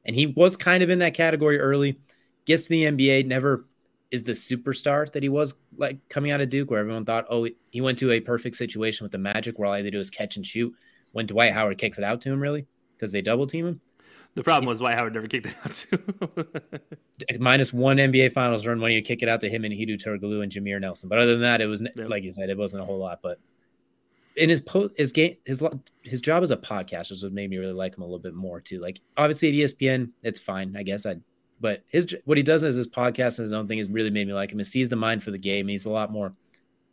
and he was kind of in that category early. Gets to the NBA, never is the superstar that he was like coming out of Duke, where everyone thought, oh, he went to a perfect situation with the Magic, where all they do is catch and shoot. When Dwight Howard kicks it out to him, really, because they double team him. The problem was Dwight Howard never kicked it out to Minus one NBA Finals run when you kick it out to him and Hedo Turkoglu and Jameer Nelson. But other than that, it was yep. like you said, it wasn't a whole lot. But in his post his game his his job as a podcaster is what made me really like him a little bit more too. Like obviously at ESPN, it's fine, I guess. I but his what he does is his podcast and his own thing has really made me like him. He sees the mind for the game. He's a lot more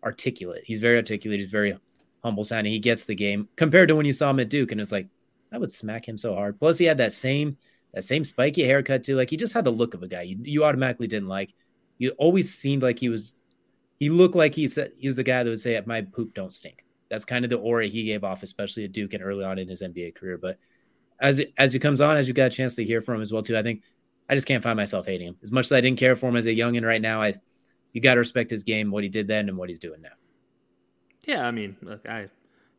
articulate. He's very articulate. He's very humble sounding. He gets the game compared to when you saw him at Duke, and it's like I would smack him so hard. Plus, he had that same that same spiky haircut too. Like he just had the look of a guy you you automatically didn't like. You always seemed like he was. He looked like he said he was the guy that would say, "My poop don't stink." That's kind of the aura he gave off, especially at Duke and early on in his NBA career. But as it, as he comes on, as you got a chance to hear from him as well too, I think I just can't find myself hating him as much as I didn't care for him as a youngin. Right now, I you got to respect his game, what he did then, and what he's doing now. Yeah, I mean, look, I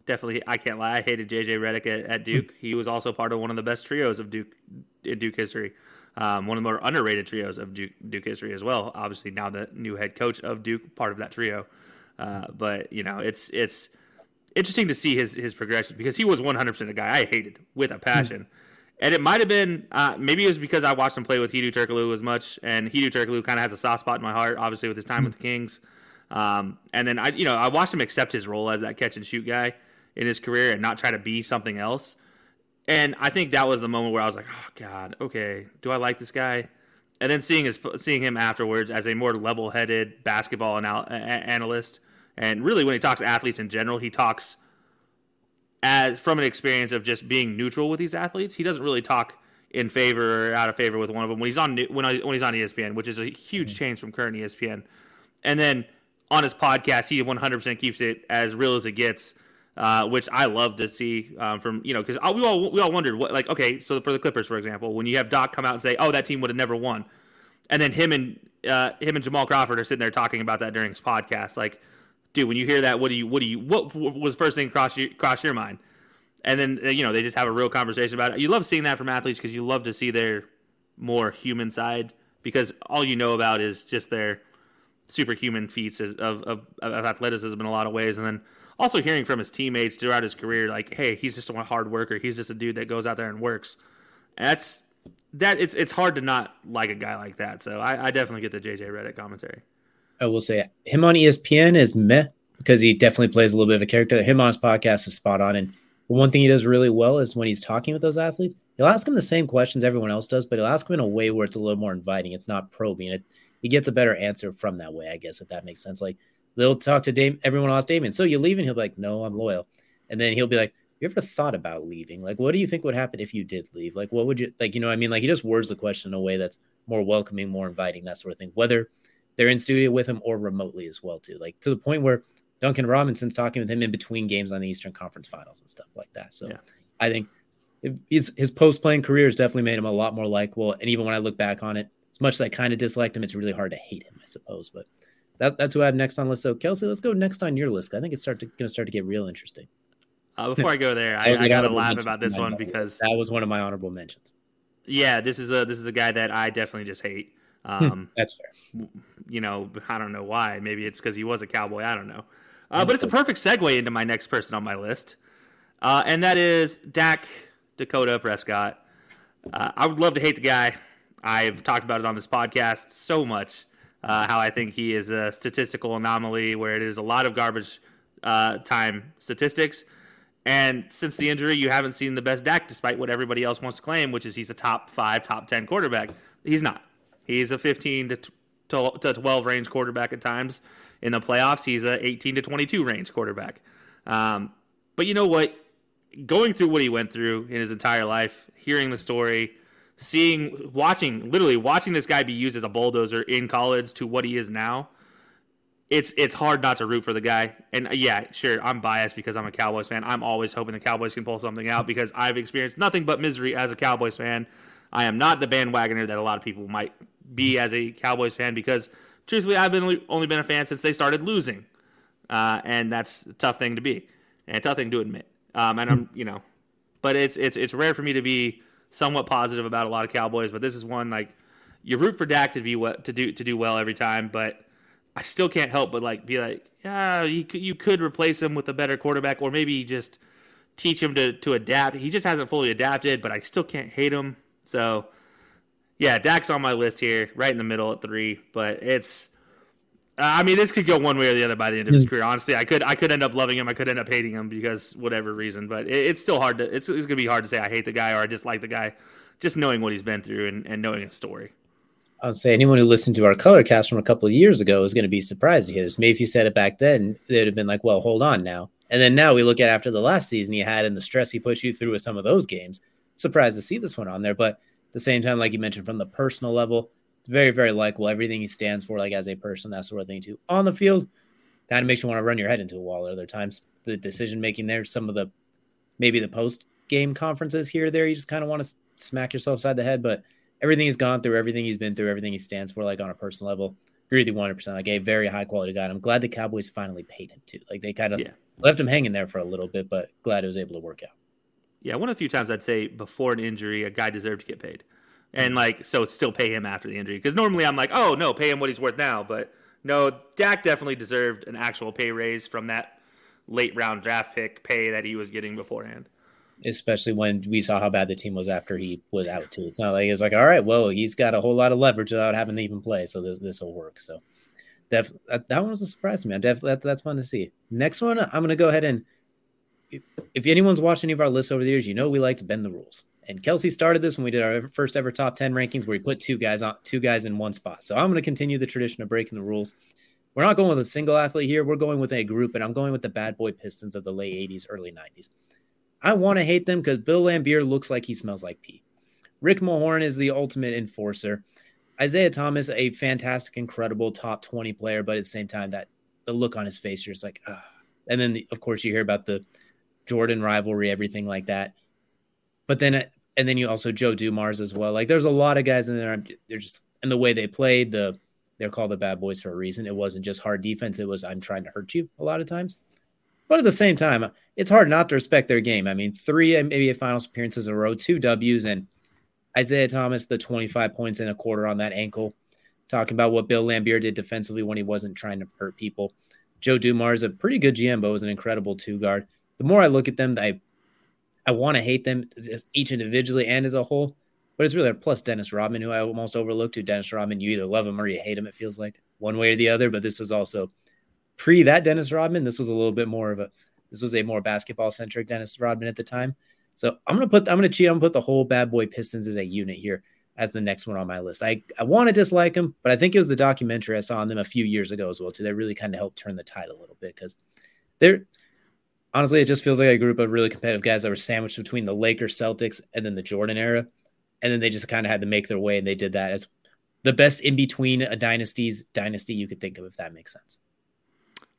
definitely I can't lie. I hated JJ Redick at, at Duke. he was also part of one of the best trios of Duke in Duke history. Um, one of the more underrated trios of Duke, Duke history as well. Obviously, now the new head coach of Duke, part of that trio. Uh, but you know, it's it's interesting to see his his progression because he was 100 percent a guy I hated with a passion. And it might have been uh, maybe it was because I watched him play with Hedo Turkoglu as much, and Hedo Turkoglu kind of has a soft spot in my heart, obviously with his time with the Kings. Um, and then I, you know, I watched him accept his role as that catch and shoot guy in his career and not try to be something else. And I think that was the moment where I was like, oh God, okay, do I like this guy? And then seeing his seeing him afterwards as a more level-headed basketball anal- analyst, and really when he talks to athletes in general, he talks as from an experience of just being neutral with these athletes. He doesn't really talk in favor or out of favor with one of them when he's on when when he's on ESPN, which is a huge change from current ESPN. And then on his podcast, he 100% keeps it as real as it gets uh, which I love to see um, from you know because we all we all wondered what like okay so for the Clippers for example when you have Doc come out and say oh that team would have never won, and then him and uh, him and Jamal Crawford are sitting there talking about that during his podcast like dude when you hear that what do you what do you what was first thing cross your cross your mind, and then uh, you know they just have a real conversation about it. You love seeing that from athletes because you love to see their more human side because all you know about is just their superhuman feats of, of, of athleticism in a lot of ways, and then also hearing from his teammates throughout his career, like, hey, he's just a hard worker. He's just a dude that goes out there and works. That's that. It's it's hard to not like a guy like that. So I, I definitely get the JJ Redick commentary. I will say him on ESPN is meh because he definitely plays a little bit of a character. Him on his podcast is spot on. And one thing he does really well is when he's talking with those athletes, he'll ask them the same questions everyone else does, but he'll ask them in a way where it's a little more inviting. It's not probing. It he gets a better answer from that way, I guess, if that makes sense. Like they'll talk to Dame, everyone else, Damian. So you leaving? He'll be like, no, I'm loyal. And then he'll be like, you ever thought about leaving? Like, what do you think would happen if you did leave? Like, what would you like? You know, I mean, like he just words the question in a way that's more welcoming, more inviting, that sort of thing. Whether they're in studio with him or remotely as well, too. Like to the point where Duncan Robinson's talking with him in between games on the Eastern Conference Finals and stuff like that. So yeah. I think his his post playing career has definitely made him a lot more likable. And even when I look back on it, as much as I kind of disliked him, it's really hard to hate him, I suppose. But that, that's who I have next on list. So Kelcey, let's go next on your list. I think it's start to to start to get real interesting. Uh, before I go there, I, I got to laugh about this one because that was one of my honorable mentions. Yeah, this is a this is a guy that I definitely just hate. Hmm, um, That's fair. You know, I don't know why. Maybe it's because he was a cowboy. I don't know. Uh, but it's a perfect segue into my next person on my list, uh, and that is Dak Dakota Prescott. Uh, I would love to hate the guy. I've talked about it on this podcast so much uh, how I think he is a statistical anomaly where it is a lot of garbage uh, time statistics. And since the injury, you haven't seen the best Dak, despite what everybody else wants to claim, which is he's a top five, top 10 quarterback. He's not. He's a 15 to 12 range quarterback at times. In the playoffs, he's a 18 to 22 range quarterback. Um, but you know what? Going through what he went through in his entire life, hearing the story, seeing, watching, literally watching this guy be used as a bulldozer in college to what he is now, it's it's hard not to root for the guy. And uh, yeah, sure, I'm biased because I'm a Cowboys fan. I'm always hoping the Cowboys can pull something out because I've experienced nothing but misery as a Cowboys fan. I am not the bandwagoner that a lot of people might be as a Cowboys fan because truthfully, I've been only been a fan since they started losing, uh, and that's a tough thing to be and a tough thing to admit. Um, and I'm you know, but it's it's it's rare for me to be somewhat positive about a lot of Cowboys, but this is one like you root for Dak to be what to do to do well every time, but I still can't help but like be like, yeah, you could, you could replace him with a better quarterback, or maybe just teach him to to adapt. He just hasn't fully adapted, but I still can't hate him. So yeah, Dak's on my list here, right in the middle at three. But it's, I mean, this could go one way or the other by the end of his hmm. career. Honestly, I could I could end up loving him, I could end up hating him because whatever reason. But it, it's still hard to it's, it's gonna be hard to say I hate the guy or I dislike the guy, just knowing what he's been through and, and knowing his story. I'll say anyone who listened to our color cast from a couple of years ago is going to be surprised to hear this. Maybe if you said it back then, they'd have been like, "Well, hold on now." And then now we look at after the last season he had and the stress he put you through with some of those games. Surprised to see this one on there, but the same time, like you mentioned, from the personal level, very, very likable. Everything he stands for, like as a person, that sort of thing too. On the field, kind of makes you want to run your head into a wall at other times. The decision making there, some of the maybe the post game conferences here or there, you just kind of want to smack yourself side the head. But everything he's gone through, everything he's been through, everything he stands for, like on a personal level, agree with you 100. percent Like a very high quality guy. And I'm glad the Cowboys finally paid him too. Like they kind of Yeah. left him hanging there for a little bit, but glad it was able to work out. Yeah, one of the few times I'd say before an injury, a guy deserved to get paid, and like so still pay him after the injury. Because normally I'm like, oh no, pay him what he's worth now. But no, Dak definitely deserved an actual pay raise from that late round draft pick pay that he was getting beforehand. Especially when we saw how bad the team was after he was out too. It's not like it's like, all right, well, he's got a whole lot of leverage without having to even play, so this this will work. So def, that, that one was a surprise to me. Def, that, that's fun to see. Next one, I'm gonna go ahead and if, anyone's watched any of our lists over the years, you know we like to bend the rules. And Kelcey started this when we did our first ever top 10 rankings where we put two guys on two guys in one spot. So I'm going to continue the tradition of breaking the rules. We're not going with a single athlete here. We're going with a group, and I'm going with the bad boy Pistons of the late 80s, early 90s. I want to hate them because Bill Laimbeer looks like he smells like pee. Rick Mahorn is the ultimate enforcer. Isiah Thomas, a fantastic, incredible top 20 player, but at the same time, that the look on his face, you're just like. And then, the, of course, you hear about the Jordan rivalry, everything like that. But then, uh, and then you also Joe Dumars as well. Like, there's a lot of guys in there. They're just and the way they played. The they're called the bad boys for a reason. It wasn't just hard defense. It was I'm trying to hurt you a lot of times. But at the same time, it's hard not to respect their game. I mean, three maybe a finals appearances in a row, two W's, and Isiah Thomas, the 25 points in a quarter on that ankle. Talking about what Bill Laimbeer did defensively when he wasn't trying to hurt people. Joe Dumars, a pretty good GM, but was an incredible two guard. The more I look at them, I I want to hate them each individually and as a whole. But it's really plus Dennis Rodman, who I almost overlooked. Who Dennis Rodman, you either love him or you hate him. It feels like one way or the other. But this was also pre that Dennis Rodman. This was a little bit more of a this was a more basketball centric Dennis Rodman at the time. So I'm gonna put I'm gonna cheat. I'm gonna put the whole bad boy Pistons as a unit here as the next one on my list. I I want to dislike them, but I think it was the documentary I saw on them a few years ago as well too. That really kind of helped turn the tide a little bit because they're honestly it just feels like a group of really competitive guys that were sandwiched between the Lakers, Celtics, and then the Jordan era, and then they just kind of had to make their way, and they did that as the best in between a dynasty's dynasty you could think of, if that makes sense.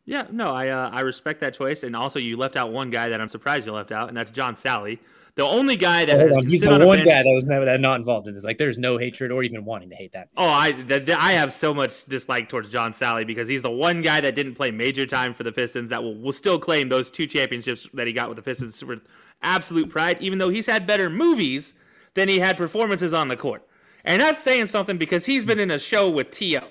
Yeah, no, I uh, I respect that choice, and also you left out one guy that I'm surprised you left out, and that's John Salley, the only guy that oh, he's the on one guy that was never not involved in this. Like, there's no hatred or even wanting to hate that. Oh, I I have so much dislike towards John Salley because he's the one guy that didn't play major time for the Pistons that will, will still claim those two championships that he got with the Pistons with absolute pride, even though he's had better movies than he had performances on the court, and that's saying something because he's been in a show with To.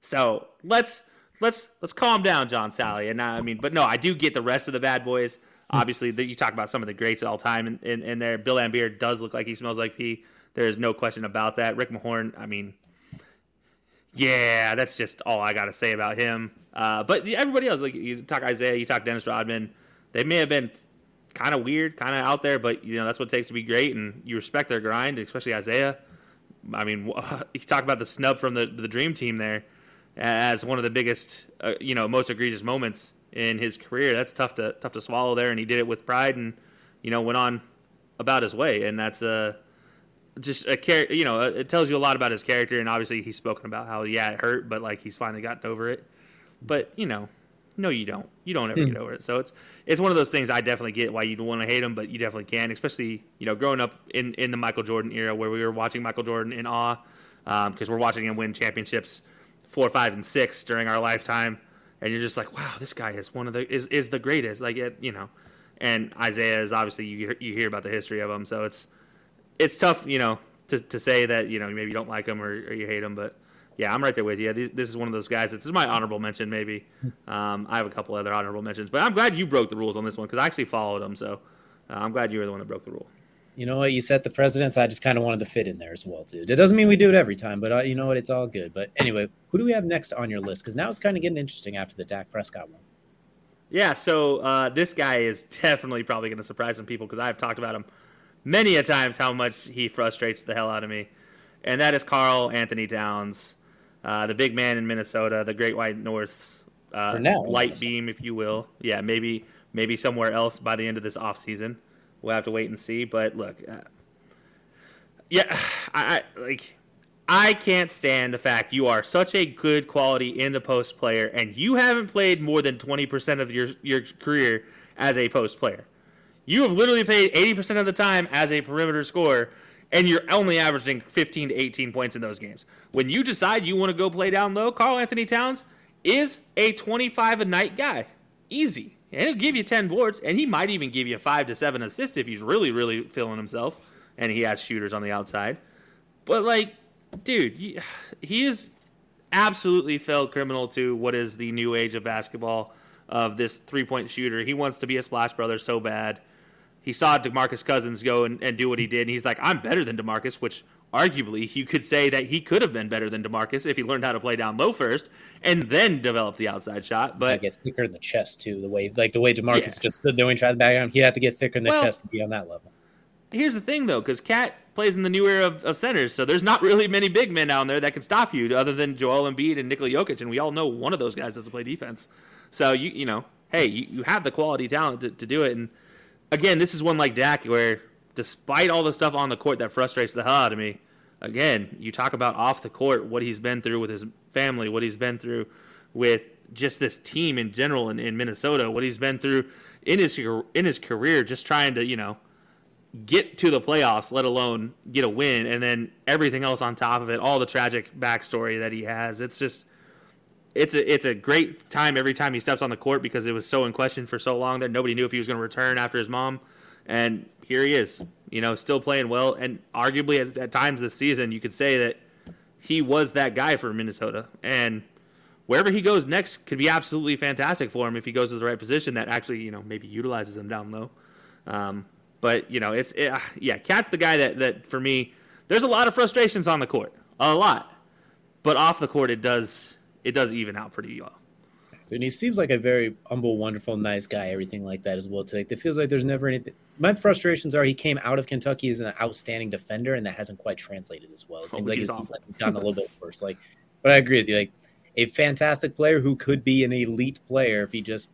So let's let's let's calm down, John Salley. And I mean, but no, I do get the rest of the bad boys. Obviously, the, you talk about some of the greats all time, in, in, in, there, Bill Laimbeer does look like he smells like pee. There is no question about that. Rick Mahorn, I mean, yeah, that's just all I got to say about him. Uh, but everybody else, like you talk Isiah, you talk Dennis Rodman, they may have been kind of weird, kind of out there, but you know that's what it takes to be great, and you respect their grind, especially Isiah. I mean, you talk about the snub from the the Dream Team there as one of the biggest, uh, you know, most egregious moments in his career. That's tough to tough to swallow there, and he did it with pride, and you know, went on about his way, and that's a just a character. You know, it tells you a lot about his character, and obviously he's spoken about how yeah it hurt, but like he's finally gotten over it. But you know, no, you don't. You don't ever mm. get over it. So it's it's one of those things. I definitely get why you'd want to hate him, but you definitely can, especially you know, growing up in in the Michael Jordan era where we were watching Michael Jordan in awe because um, we're watching him win championships four, five, and six during our lifetime, and you're just like, wow, this guy is one of the is is the greatest. Like it, you know, and Isiah is obviously you you hear about the history of him, so it's it's tough, you know, to, to say that you know maybe you don't like him or, or you hate him, but yeah, I'm right there with you. This, this is one of those guys. This is my honorable mention, maybe. Um, I have a couple other honorable mentions, but I'm glad you broke the rules on this one because I actually followed them. So uh, I'm glad you were the one that broke the rule you know what? You set the precedents. I just kind of wanted to fit in there as well, too. It doesn't mean we do it every time, but uh, you know what? It's all good. But anyway, who do we have next on your list? Because now it's kind of getting interesting after the Dak Prescott one. Yeah, so uh, this guy is definitely probably going to surprise some people because I've talked about him many a times how much he frustrates the hell out of me, and that is Karl-Anthony Towns, uh, the big man in Minnesota, the Great White North's uh, now, light beam, if you will. Yeah, maybe maybe somewhere else by the end of this offseason. We'll have to wait and see. But look, uh, yeah, I, I like. I can't stand the fact you are such a good quality in the post player and you haven't played more than 20% of your, your career as a post player. You have literally played 80% of the time as a perimeter scorer and you're only averaging 15 to 18 points in those games. When you decide you want to go play down low, Karl-Anthony Towns is a 25 a night guy. Easy. And he'll give you 10 boards, and he might even give you five to seven assists if he's really, really feeling himself and he has shooters on the outside. But, like, dude, he is absolutely fell criminal to what is the new age of basketball of this three point shooter. He wants to be a splash brother so bad. He saw DeMarcus Cousins go and, and do what he did, and he's like, I'm better than DeMarcus, which arguably you could say that he could have been better than DeMarcus if he learned how to play down low first and then develop the outside shot. But get thicker in the chest too. The way like the way DeMarcus yeah. just stood there and tried to back him, he'd have to get thicker in the well, chest to be on that level. Here's the thing though, because KAT plays in the new era of, of, centers, so there's not really many big men down there that can stop you other than Joel Embiid and Nikola Jokic, and we all know one of those guys doesn't play defense. So you you know, hey, you, you have the quality talent to, to do it. And again, this is one like Dak where despite all the stuff on the court that frustrates the hell out of me, again, you talk about off the court what he's been through with his family, what he's been through with just this team in general in, in Minnesota, what he's been through in his in his career, just trying to you know get to the playoffs, let alone get a win, and then everything else on top of it, all the tragic backstory that he has. It's just it's a it's a great time every time he steps on the court because it was so in question for so long that nobody knew if he was going to return after his mom, and here he is, you know, still playing well, and arguably at, at times this season you could say that he was that guy for Minnesota, and wherever he goes next could be absolutely fantastic for him if he goes to the right position that actually you know maybe utilizes him down low. Um, but you know, it's it, yeah, KAT's the guy that that for me. There's a lot of frustrations on the court, a lot, but off the court it does it does even out pretty well. And he seems like a very humble, wonderful, nice guy, everything like that as well. Too. Like, it feels like there's never anything. My frustrations are he came out of Kentucky as an outstanding defender, and that hasn't quite translated as well. It seems oh, like his defense has gotten a little bit worse. Like, but I agree with you. Like, a fantastic player who could be an elite player if he just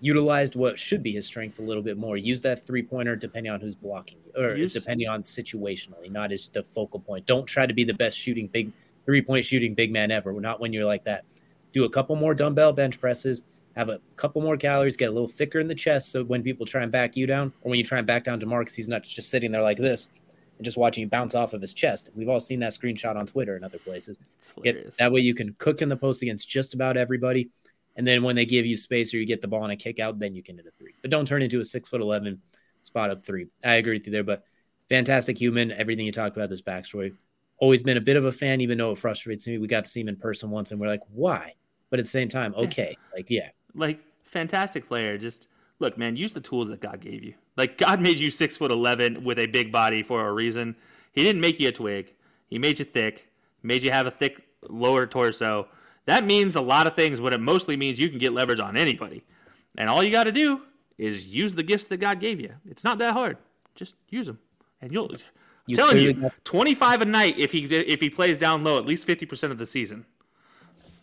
utilized what should be his strengths a little bit more. Use that three pointer depending on who's blocking you, or Use, depending on situationally, not as the focal point. Don't try to be the best shooting big three point shooting big man ever. Not when you're like that. Do a couple more dumbbell bench presses. Have a couple more calories. Get a little thicker in the chest, so when people try and back you down, or when you try and back down DeMarcus, he's not just sitting there like this and just watching you bounce off of his chest. We've all seen that screenshot on Twitter and other places. Get, that way you can cook in the post against just about everybody and then when they give you space or you get the ball on a kick out, then you can hit a three. But don't turn into a six foot 11 spot up three. I agree with you there, but fantastic human. Everything you talked about this backstory. Always been a bit of a fan, even though it frustrates me. We got to see him in person once and we're like, why? But at the same time, okay. Like, yeah. Like, fantastic player. Just look, man, use the tools that God gave you. Like, God made you six foot 11 with a big body for a reason. He didn't make you a twig, He made you thick, made you have a thick lower torso that means a lot of things, but it mostly means you can get leverage on anybody. And all you got to do is use the gifts that God gave you. It's not that hard. Just use them, and you'll. You telling you, twenty five a night if he if he plays down low at least fifty percent of the season.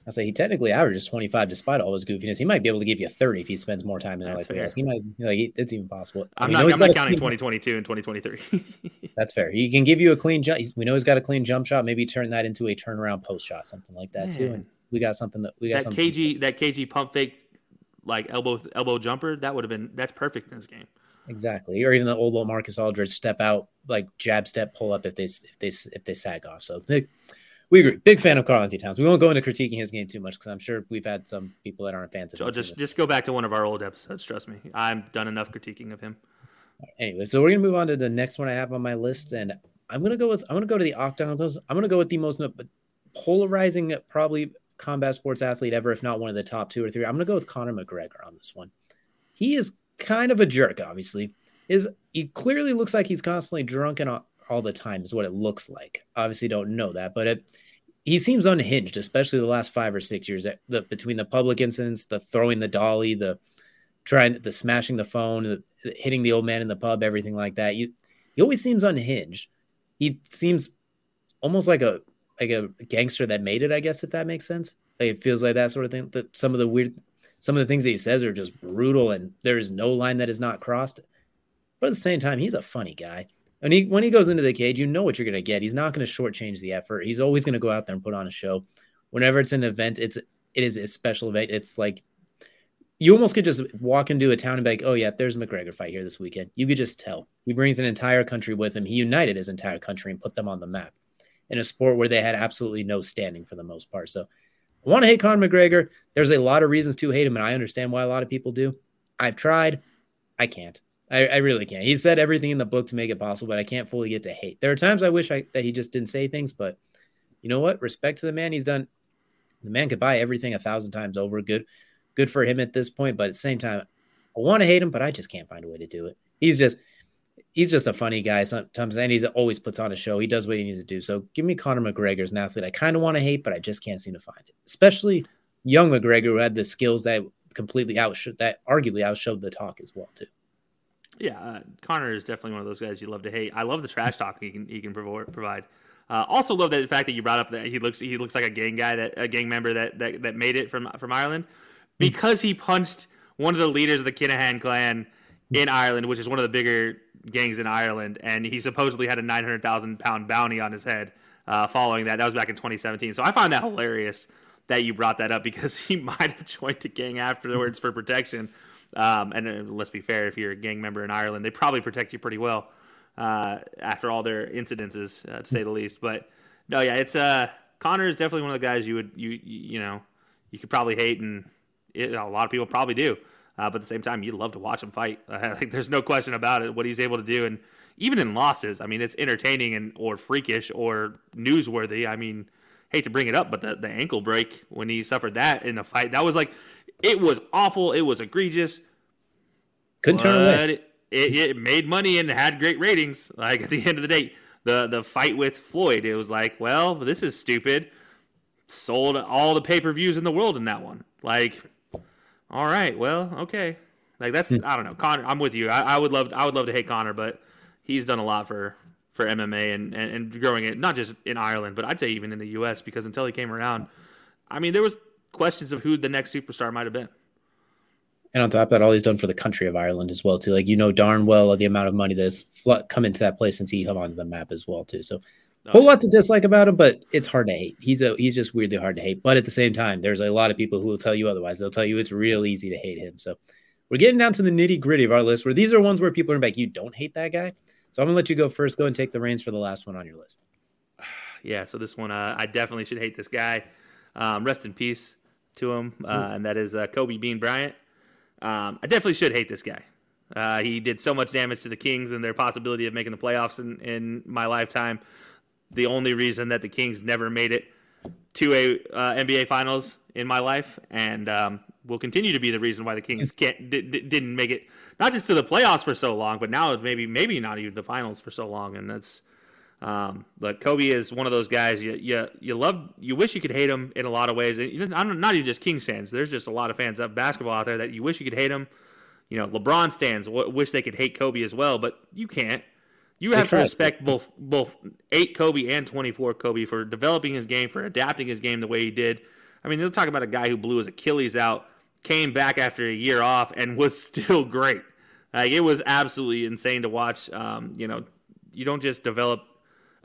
I say he technically averages twenty five despite all his goofiness. He might be able to give you thirty if he spends more time in like He might like it's even possible. I'm not, I'm not counting twenty twenty two and twenty twenty three. That's fair. He can give you a clean jump. We know he's got a clean jump shot. Maybe turn that into a turnaround post shot, something like that Man. too. And we got something that we got that KG that KG pump fake like elbow elbow jumper that would have been that's perfect in this game. Exactly, or even the old Marcus Aldridge step out like jab step pull up if they if they if they sag off. So big, we agree. Big fan of Karl-Anthony Towns. We won't go into critiquing his game too much because I'm sure we've had some people that aren't fans of him. Just just go back to one of our old episodes. Trust me, I've done enough critiquing of him. Anyway, so we're gonna move on to the next one I have on my list, and I'm gonna go with I'm gonna go to the octagon. Those I'm gonna go with the most polarizing, probably combat sports athlete ever, if not one of the top two or three. I'm going to go with Conor McGregor on this one. He is kind of a jerk, obviously. Is he clearly looks like he's constantly drunk and all, the time is what it looks like. Obviously, don't know that, but it, he seems unhinged, especially the last five or six years. The, between the public incidents, the throwing the dolly, the trying, the smashing the phone, the, hitting the old man in the pub, everything like that. You, he always seems unhinged. He seems almost like a like a gangster that made it, I guess, if that makes sense. Like it feels like that sort of thing. That some of the weird, some of the things that he says are just brutal, and there is no line that is not crossed. But at the same time, he's a funny guy. And he, when he goes into the cage, you know what you're going to get. He's not going to shortchange the effort. He's always going to go out there and put on a show. Whenever it's an event, it's it is a special event. It's like you almost could just walk into a town and be like, oh, yeah, there's a McGregor fight here this weekend. You could just tell. He brings an entire country with him. He united his entire country and put them on the map in a sport where they had absolutely no standing for the most part. So I want to hate Conor McGregor. There's a lot of reasons to hate him, and I understand why a lot of people do. I've tried. I can't. I, I, really can't. He said everything in the book to make it possible, but I can't fully get to hate. There are times I wish I, that he just didn't say things, but you know what? Respect to the man. He's done. The man could buy everything a thousand times over. Good, good for him at this point. But at the same time, I want to hate him, but I just can't find a way to do it. He's just, he's just a funny guy sometimes, and he's always puts on a show. He does what he needs to do. So give me Conor McGregor as an athlete. I kind of want to hate, but I just can't seem to find it. Especially young McGregor, who had the skills that completely outshowed that arguably outshowed the talk as well too. Yeah, uh, Conor is definitely one of those guys you love to hate. I love the trash talk he can he can provide. Uh, also love that the fact that you brought up that he looks he looks like a gang guy that a gang member that that, that made it from from Ireland because he punched one of the leaders of the Kinahan clan in Ireland, which is one of the bigger gangs in Ireland, and he supposedly had a nine hundred thousand pound bounty on his head uh, following that. That was back in 2017. So I find that hilarious that you brought that up because he might have joined a gang afterwards for protection. Um, and uh, let's be fair, if you're a gang member in Ireland, they probably protect you pretty well uh, after all their incidences, uh, to say the least. But no, yeah, it's uh, Conor is definitely one of the guys you would you you know you could probably hate, and it, a lot of people probably do. Uh, but at the same time, you'd love to watch him fight. I think there's no question about it. What he's able to do, and even in losses, I mean, it's entertaining and or freakish or newsworthy. I mean, hate to bring it up, but the, the ankle break when he suffered that in the fight, that was like it was awful. It was egregious. Couldn't turn away. It, it, made money and had great ratings. Like at the end of the day, the the fight with Floyd, it was like, well, this is stupid. Sold all the pay per views in the world in that one. Like, all right, well, okay. Like that's hmm. I don't know. Conor, I'm with you. I, I, would love I would love to hate Conor, but he's done a lot for for MMA and, and, and growing it not just in Ireland, but I'd say even in the U.S. Because until he came around, I mean, there was questions of who the next superstar might have been. And on top of that, all he's done for the country of Ireland as well, too. Like you know darn well the amount of money that has come into that place since he come onto the map as well, too. So a whole lot to dislike about him, but it's hard to hate. He's a he's just weirdly hard to hate. But at the same time, there's a lot of people who will tell you otherwise. They'll tell you it's real easy to hate him. So we're getting down to the nitty gritty of our list, where these are ones where people are like, you don't hate that guy. So I'm gonna let you go first. Go and take the reins for the last one on your list. Yeah, so this one, uh, I definitely should hate this guy. Um, rest in peace to him, uh, and that is uh, Kobe Bean Bryant. Um, I definitely should hate this guy. Uh, he did so much damage to the Kings and their possibility of making the playoffs in, in my lifetime. The only reason that the Kings never made it to a uh, NBA Finals in my life, and um, will continue to be the reason why the Kings can't d- d- didn't make it not just to the playoffs for so long, but now maybe maybe not even the finals for so long. And that's um, but Kobe is one of those guys you, you you love you wish you could hate him in a lot of ways. And I'm not even just Kings fans. There's just a lot of fans of basketball out there that you wish you could hate him. You know, LeBron stands wish they could hate Kobe as well, but you can't. You have to respect both both eight Kobe and twenty four Kobe for developing his game, for adapting his game the way he did. I mean, they'll talk about a guy who blew his Achilles out, came back after a year off, and was still great. Like it was absolutely insane to watch. Um, you know, you don't just develop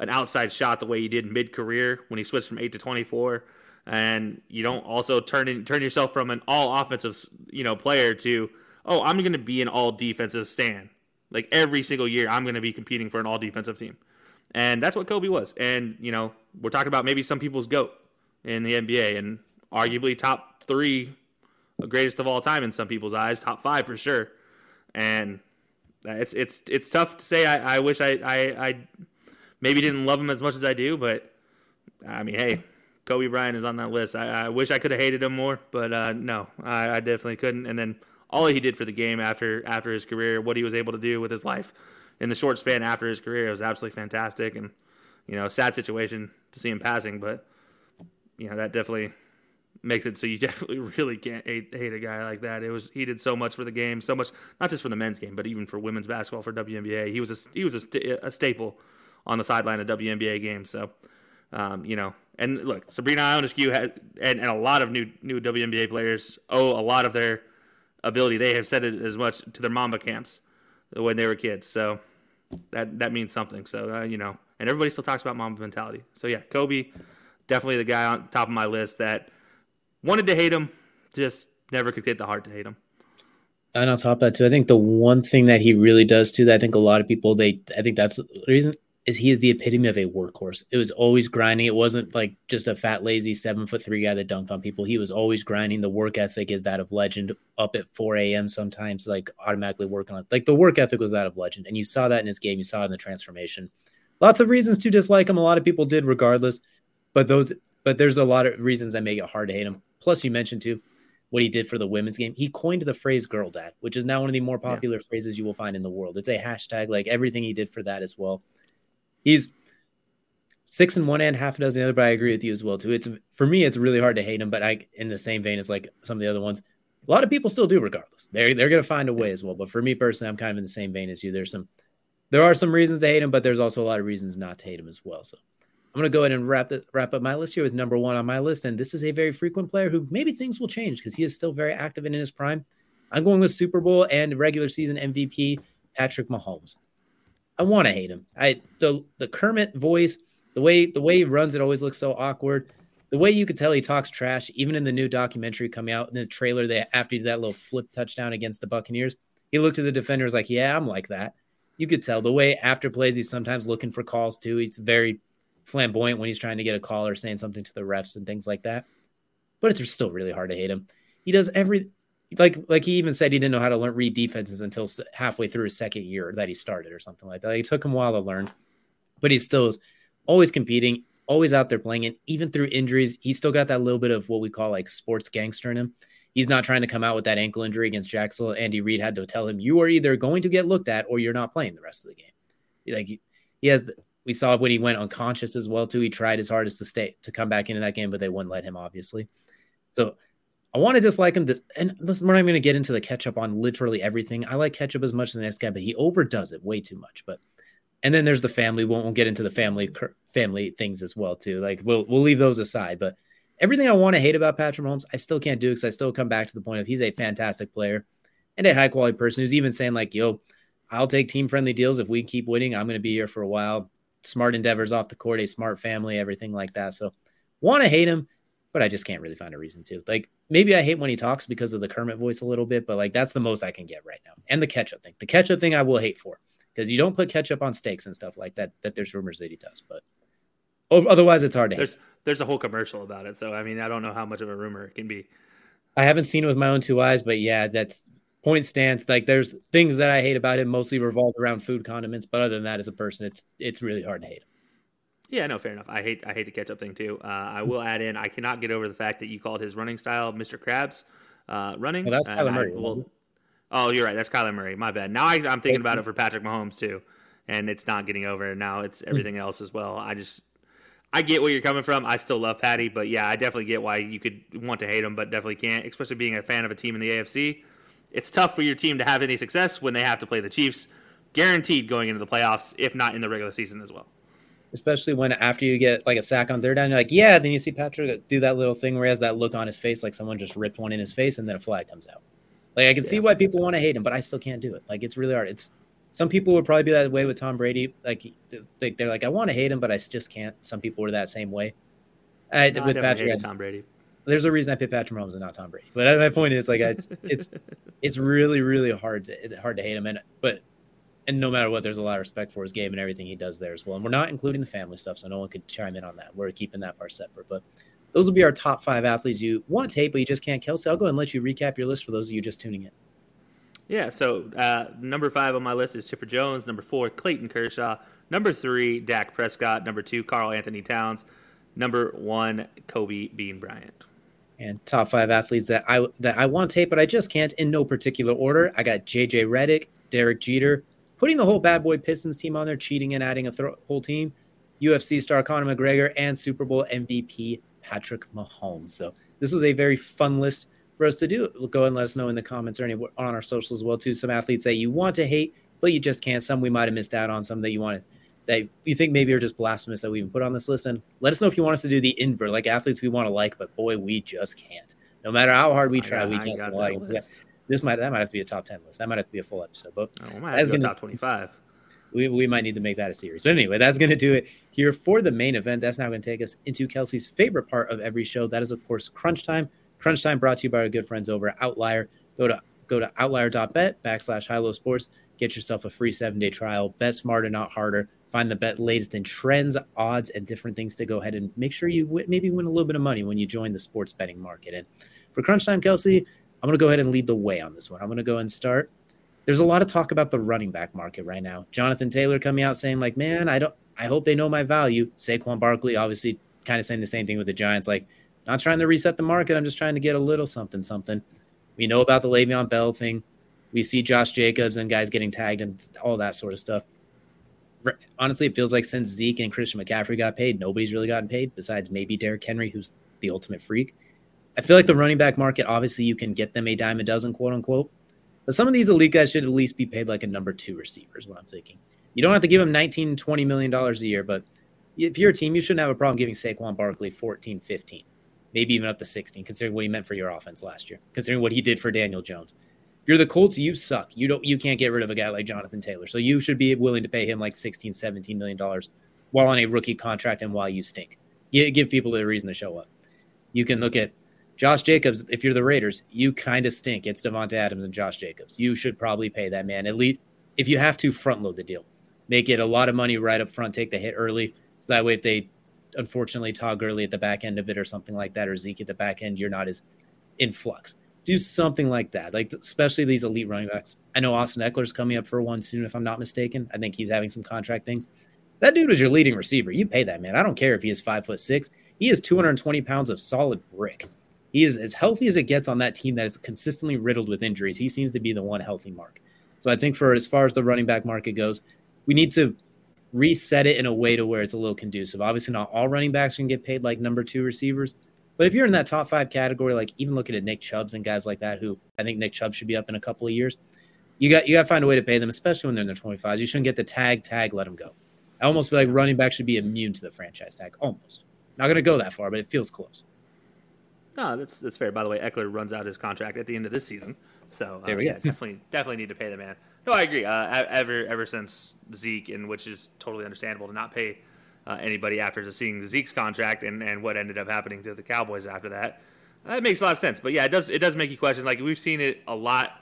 an outside shot the way he did mid career when he switched from eight to twenty four, and you don't also turn in, turn yourself from an all offensive you know player to oh I'm going to be an all defensive stand. Like every single year, I'm going to be competing for an all defensive team, and that's what Kobe was. And you know, we're talking about maybe some people's goat in the NBA, and arguably top three, greatest of all time in some people's eyes, top five for sure. And it's it's it's tough to say. I, I wish I, I I maybe didn't love him as much as I do, but I mean, hey, Kobe Bryant is on that list. I, I wish I could have hated him more, but uh, no, I, I, definitely couldn't. And then all he did for the game after after his career, what he was able to do with his life in the short span after his career, was absolutely fantastic. And you know, sad situation to see him passing, but you know that definitely makes it so you definitely really can't hate, hate a guy like that. It was he did so much for the game, so much not just for the men's game, but even for women's basketball for WNBA. He was a, he was a, st- a staple on the sideline of WNBA games. So, um, you know, and look, Sabrina Ionescu has and, and a lot of new new WNBA players owe a lot of their ability. They have said it as much to their Mamba camps when they were kids. So that that means something. So uh, you know, and everybody still talks about Mamba mentality. So yeah, Kobe, definitely the guy on top of my list that wanted to hate him, just never could get the heart to hate him. And on top of that too, I think the one thing that he really does too, that I think a lot of people they I think that's the reason is he is the epitome of a workhorse. It was always grinding. It wasn't like just a fat, lazy seven foot three guy that dunked on people. He was always grinding. The work ethic is that of legend. Up at 4 a.m. sometimes, like automatically working on like the work ethic was that of legend. And you saw that in his game. You saw it in the transformation. Lots of reasons to dislike him. A lot of people did regardless. But those but there's a lot of reasons that make it hard to hate him. Plus, you mentioned too what he did for the women's game. He coined the phrase girl dad, which is now one of the more popular yeah. phrases you will find in the world. It's a hashtag, like everything he did for that as well he's six and one and half a dozen the other, but I agree with you as well too. It's for me, it's really hard to hate him, but I in the same vein as like some of the other ones. A lot of people still do, regardless. They're they're gonna find a way as well. But for me personally, I'm kind of in the same vein as you. There's some there are some reasons to hate him, but there's also a lot of reasons not to hate him as well. So I'm gonna go ahead and wrap the, wrap up my list here with number one on my list. And this is a very frequent player who maybe things will change because he is still very active and in his prime. I'm going with Super Bowl and regular season MVP Patrick Mahomes. I want to hate him. I the the Kermit voice, the way the way he runs, it always looks so awkward. The way you could tell he talks trash, even in the new documentary coming out in the trailer, they after that little flip touchdown against the Buccaneers, he looked at the defenders like, "Yeah, I'm like that." You could tell the way after plays, he's sometimes looking for calls too. He's very flamboyant when he's trying to get a call or saying something to the refs and things like that. But it's still really hard to hate him. He does every like like he even said he didn't know how to learn read defenses until halfway through his second year that he started or something like that. Like it took him a while to learn, but he still is always competing, always out there playing. And even through injuries, he's still got that little bit of what we call like sports gangster in him. He's not trying to come out with that ankle injury against Jacksonville. Andy Reid had to tell him, "You are either going to get looked at or you're not playing the rest of the game." Like he, he has. The, we saw when he went unconscious as well too. He tried his hardest to stay to come back into that game, but they wouldn't let him, obviously. So I want to dislike him. This and listen, we're not going to get into the ketchup on literally everything. I like ketchup as much as the next guy, but he overdoes it way too much. But and then there's the family. Won't, we'll get into the family family things as well too. Like we'll we'll leave those aside. But everything I want to hate about Patrick Mahomes, I still can't do because I still come back to the point of he's a fantastic player and a high quality person who's even saying like, "Yo, I'll take team friendly deals if we keep winning. I'm going to be here for a while." Smart endeavors off the court, a smart family, everything like that. So want to hate him but I just can't really find a reason to. Like maybe I hate when he talks because of the Kermit voice a little bit, but like that's the most I can get right now. And the ketchup thing. The ketchup thing I will hate for because you don't put ketchup on steaks and stuff like that. That there's rumors that he does, but otherwise it's hard to there's, hate. There's a whole commercial about it, so I mean I don't know how much of a rumor it can be. I haven't seen it with my own two eyes, but yeah, that's point stance. Like there's things that I hate about him, mostly revolved around food condiments. But other than that, as a person, it's it's really hard to hate him. Yeah, no, fair enough. I hate I hate the ketchup thing too. Uh, I will add in I cannot get over the fact that you called his running style Mr. Krabs uh, running. Well, that's Kyler Murray. Oh, you're right. That's Kyler Murray. My bad. Now I, am thinking about it for Patrick Mahomes too, and it's not getting over. Now it's hmm. everything else as well. I just I get where you're coming from. I still love Patty, but yeah, I definitely get why you could want to hate him, but definitely can't. Especially being a fan of a team in the AFC, it's tough for your team to have any success when they have to play the Chiefs, guaranteed going into the playoffs, if not in the regular season as well especially when after you get like a sack on third down, you're like, yeah. Then you see Patrick do that little thing where he has that look on his face, like someone just ripped one in his face, and then a flag comes out. Like I can yeah. see why people want to hate him, but I still can't do it. Like it's really hard. It's some people would probably be that way with Tom Brady. Like they're like, I want to hate him, but I just can't. Some people were that same way. I, no, with I Patrick, Tom Brady. There's a reason I picked Patrick Mahomes and not Tom Brady. But my point is, like, it's it's it's really really hard to hard to hate him. And but and no matter what, there's a lot of respect for his game and everything he does there as well. And we're not including the family stuff, so no one could chime in on that. We're keeping that part separate. But those will be our top five athletes you want to hate, but you just can't. Kelcey, I'll go and let you recap your list for those of you just tuning in. Yeah, so uh, number five on my list is Chipper Jones. Number four, Clayton Kershaw. Number three, Dak Prescott. Number two, Karl-Anthony Towns. Number one, Kobe Bean Bryant. And top five athletes that I that I want to hate, but I just can't in no particular order. I got JJ Redick, Derek Jeter, putting the whole bad boy Pistons team on there, cheating and adding a th- whole team. UFC star Conor McGregor and Super Bowl MVP Patrick Mahomes. So this was a very fun list for us to do. Go and let us know in the comments or any on our socials as well too. Some athletes that you want to hate, but you just can't. Some we might have missed out on. Some that you wanted that you think maybe are just blasphemous that we even put on this list. And let us know if you want us to do the invert, like athletes we want to like, but boy, we just can't. No matter how hard we try, we just like this might that might have to be a top ten list. That might have to be a full episode. But oh, that's gonna top twenty five. We, we might need to make that a series. But anyway, that's going to do it here for the main event. That's now going to take us into Kelcey's favorite part of every show. That is, of course, crunch time. Crunch Time brought to you by our good friends over at Outlier. Go to go to outlier.bet backslash high low sports. Get yourself a free seven day trial. Bet smarter, not harder. Find the bet latest in trends, odds, and different things to go ahead and make sure you w- maybe win a little bit of money when you join the sports betting market. And for Crunch Time, Kelcey, I'm going to go ahead and lead the way on this one. I'm going to go and start. There's a lot of talk about the running back market right now. Jonathan Taylor coming out saying like, "Man, I don't. I hope they know my value." Saquon Barkley obviously kind of saying the same thing with the Giants, like, "Not trying to reset the market. I'm just trying to get a little something, something." We know about the Le'Veon Bell thing. We see Josh Jacobs and guys getting tagged and all that sort of stuff. Honestly, it feels like since Zeke and Christian McCaffrey got paid, nobody's really gotten paid besides maybe Derrick Henry, who's the ultimate freak. I feel like the running back market, obviously, you can get them a dime a dozen, quote unquote. But some of these elite guys should at least be paid like a number two receiver, is what I'm thinking. You don't have to give them 19, 20 million dollars a year, but if you're a team, you shouldn't have a problem giving Saquon Barkley 14, 15, maybe even up to 16, considering what he meant for your offense last year, considering what he did for Daniel Jones. If you're the Colts, you suck. You don't you can't get rid of a guy like Jonathan Taylor. So you should be willing to pay him like 16, 17 million dollars while on a rookie contract and while you stink. Give people a reason to show up. You can look at Josh Jacobs, if you're the Raiders, you kind of stink. It's Davante Adams and Josh Jacobs. You should probably pay that man at least if you have to front load the deal. Make it a lot of money right up front, take the hit early. So that way if they unfortunately tog early at the back end of it or something like that, or Zeke at the back end, you're not as in flux. Do something like that. Like especially these elite running backs. I know Austin Ekeler's coming up for one soon, if I'm not mistaken. I think he's having some contract things. That dude was your leading receiver. You pay that man. I don't care if he is five foot six. He is 220 pounds of solid brick. He is as healthy as it gets on that team that is consistently riddled with injuries. He seems to be the one healthy mark. So I think for as far as the running back market goes, we need to reset it in a way to where it's a little conducive. Obviously, not all running backs can get paid like number two receivers, but if you're in that top five category, like even looking at Nick Chubbs and guys like that, who I think Nick Chubb should be up in a couple of years, you got you got to find a way to pay them, especially when they're in their 25s. You shouldn't get the tag, tag, let them go. I almost feel like running back should be immune to the franchise tag. Almost. Not going to go that far, but it feels close. No, that's that's fair. By the way, Ekeler runs out his contract at the end of this season, so uh, there we yeah, go. definitely definitely need to pay the man. No, I agree. Uh, ever ever since Zeke, and which is totally understandable to not pay uh, anybody after seeing Zeke's contract and, and what ended up happening to the Cowboys after that. Uh, it makes a lot of sense. But yeah, it does it does make you question. Like we've seen it a lot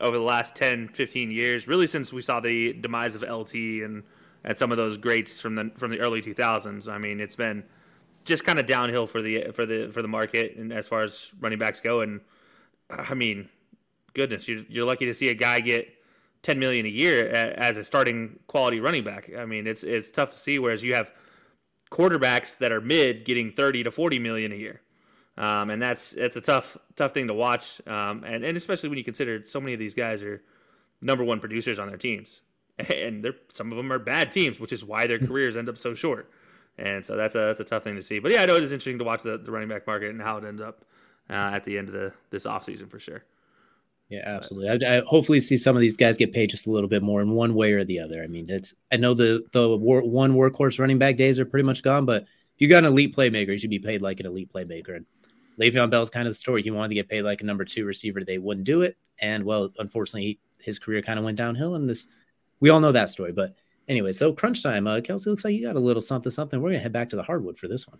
over the last 10, 15 years, really since we saw the demise of LT and and some of those greats from the from the early 2000s. I mean, it's been just kind of downhill for the for the for the market and as far as running backs go. And I mean, goodness, you're, you're lucky to see a guy get 10 million a year as a starting quality running back. I mean, it's it's tough to see. Whereas you have quarterbacks that are mid getting 30 to 40 million a year. Um, and that's that's a tough tough thing to watch, um, and and especially when you consider so many of these guys are number one producers on their teams, and they're some of them are bad teams, which is why their careers end up so short. And so that's a that's a tough thing to see. But yeah, I know it is interesting to watch the, the running back market and how it ends up uh, at the end of the this offseason for sure. Yeah, absolutely. I, I, hopefully see some of these guys get paid just a little bit more in one way or the other. I mean, it's I know the the war, one workhorse running back days are pretty much gone, but if you got an elite playmaker, you should be paid like an elite playmaker. And Le'Veon Bell's kind of the story. He wanted to get paid like a number two receiver. They wouldn't do it, and well, unfortunately, his career kind of went downhill. And this, we all know that story. But Anyway, so crunch time. Uh, Kelcey looks like you got a little something, something. We're gonna head back to the hardwood for this one.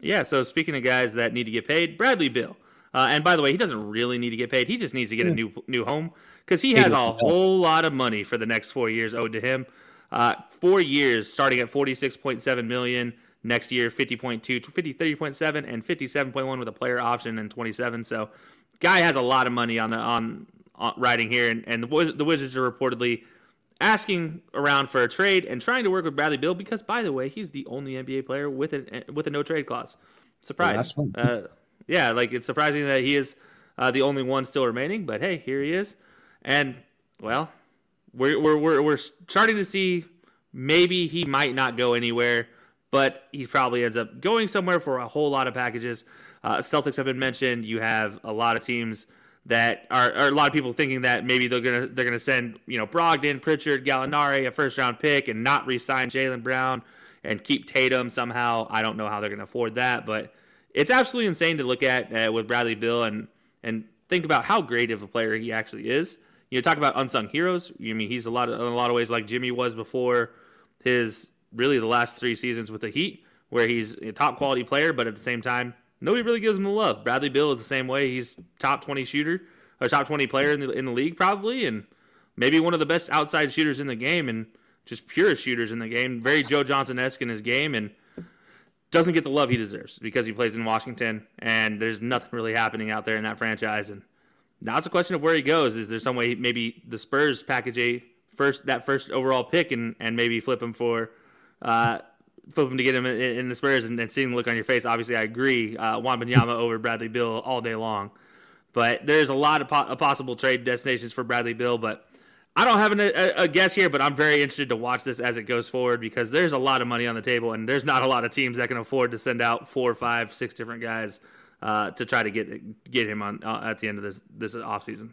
Yeah. So speaking of guys that need to get paid, Bradley Beal. Uh, and by the way, he doesn't really need to get paid. He just needs to get a new new home because he has a whole lot of money for the next four years owed to him. Uh, four years, starting at forty six point seven million. Next year, 50.2, 50, 30.7, and 57.1 with a player option and 27. So, guy has a lot of money on the on, on riding here, and, and the, the Wizards are reportedly asking around for a trade and trying to work with Bradley Beal because, by the way, he's the only NBA player with a with a no trade clause. Surprise! Uh, yeah, like it's surprising that he is uh, the only one still remaining. But hey, here he is, and well, we're we're we're, we're starting to see maybe he might not go anywhere, but he probably ends up going somewhere for a whole lot of packages. Uh, Celtics have been mentioned. You have a lot of teams that are, are, a lot of people thinking that maybe they're gonna they're gonna send you know Brogdon, Pritchard, Gallinari a first round pick and not re-sign Jaylen Brown and keep Tatum somehow. I don't know how they're gonna afford that, but it's absolutely insane to look at uh, with Bradley Beal and and think about how great of a player he actually is. You know, talk about unsung heroes. I mean, he's a lot of, in a lot of ways like Jimmy was before his really the last three seasons with the Heat, where he's a top quality player, but at the same time nobody really gives him the love. Bradley Beal is the same way. He's top 20 shooter or top 20 player in the in the league probably, and maybe one of the best outside shooters in the game, and just purest shooters in the game. Very Joe Johnson esque in his game, and doesn't get the love he deserves because he plays in Washington, and there's nothing really happening out there in that franchise. And now it's a question of where he goes. Is there some way maybe the Spurs package a first that first overall pick and and maybe flip him for uh, flip him to get him in, in the Spurs and, and, seeing the look on your face. Obviously, I agree. Uh, Wembanyama over Bradley Beal all day long, but there's a lot of po- possible trade destinations for Bradley Beal. But I don't have an, a, a, guess here, but I'm very interested to watch this as it goes forward because there's a lot of money on the table, and there's not a lot of teams that can afford to send out four, five, six different guys uh, to try to get get him on uh, at the end of this this offseason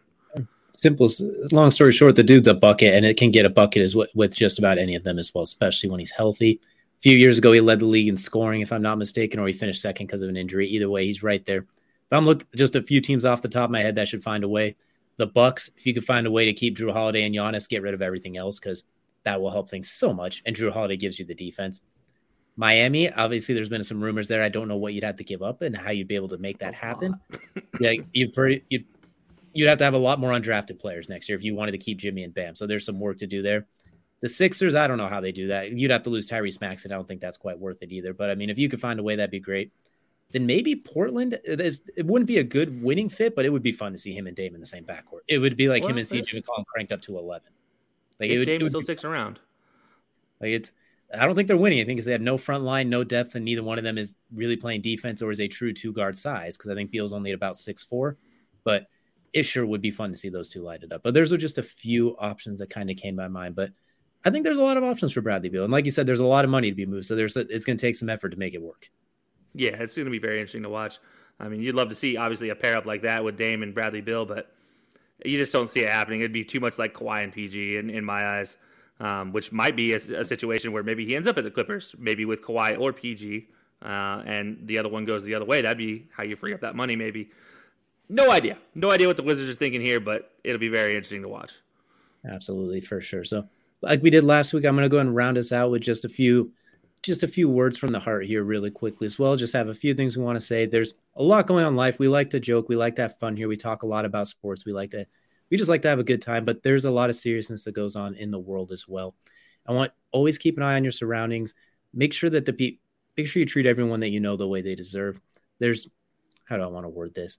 simple long story short the dude's a bucket and it can get a bucket as with, just about any of them as well especially when he's healthy few years ago he led the league in scoring if i'm not mistaken or he finished second because of an injury either way he's right there if i'm looking just a few teams off the top of my head that should find a way the bucks if you could find a way to keep Jrue Holiday and Giannis, get rid of everything else because that will help things so much and Jrue Holiday gives you the defense Miami, obviously, there's been some rumors there. I don't know what you'd have to give up and how you'd be able to make that happen. yeah, you pretty you you'd have to have a lot more undrafted players next year if you wanted to keep Jimmy and Bam. So there's some work to do there. The Sixers, I don't know how they do that. You'd have to lose Tyrese Maxey. I don't think that's quite worth it either. But I mean, if you could find a way, that'd be great. Then maybe Portland. It wouldn't be a good winning fit, but it would be fun to see him and Dame in the same backcourt. It would be like well, him and CJ McCollum cranked up to eleven. Like it would, Dame it would still be, sticks around. Like it's. I don't think they're winning. I think because they have no front line, no depth, and neither one of them is really playing defense or is a true two guard size. Because I think Beal's only at about six four, but it sure would be fun to see those two lighted up. But those are just a few options that kind of came to my mind. But I think there's a lot of options for Bradley Beal. And like you said, there's a lot of money to be moved. So there's a, it's going to take some effort to make it work. Yeah, it's going to be very interesting to watch. I mean, you'd love to see obviously a pair up like that with Dame and Bradley Beal, but you just don't see it happening. It'd be too much like Kawhi and PG in, in my eyes, um, which might be a, a, situation where maybe he ends up at the Clippers, maybe with Kawhi or PG, uh, and the other one goes the other way. That'd be how you free up that money, maybe. No idea. No idea what the Wizards are thinking here, but it'll be very interesting to watch. Absolutely, for sure. So, like we did last week, I'm going to go and round us out with just a few just a few words from the heart here really quickly as well. Just have a few things we want to say. There's a lot going on in life. We like to joke. We like to have fun here. We talk a lot about sports. We like to we just like to have a good time but there's a lot of seriousness that goes on in the world as well. I want always keep an eye on your surroundings. Make sure that the people make sure you treat everyone that you know the way they deserve. There's how do i want to word this?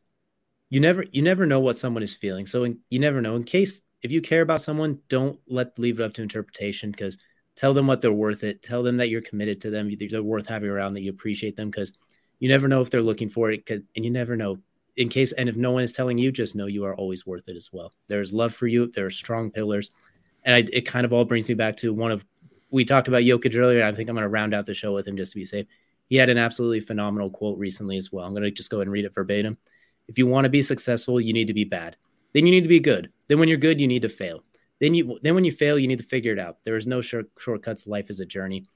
You never you never know what someone is feeling. So in, you never know. In case if you care about someone don't let leave it up to interpretation because tell them what they're worth it. Tell them that you're committed to them they're worth having around that you appreciate them because you never know if they're looking for it and you never know. In case and if no one is telling you just know you are always worth it as well. There's love for you there are strong pillars and I, it kind of all brings me back to one of we talked about Jokic earlier i think i'm going to round out the show with him just to be safe. He had an absolutely phenomenal quote recently as well. I'm going to just go ahead and read it verbatim. If you want to be successful, you need to be bad. Then you need to be good. Then when you're good, you need to fail. Then you then when you fail, you need to figure it out. There is no short, shortcuts. Life is a journey.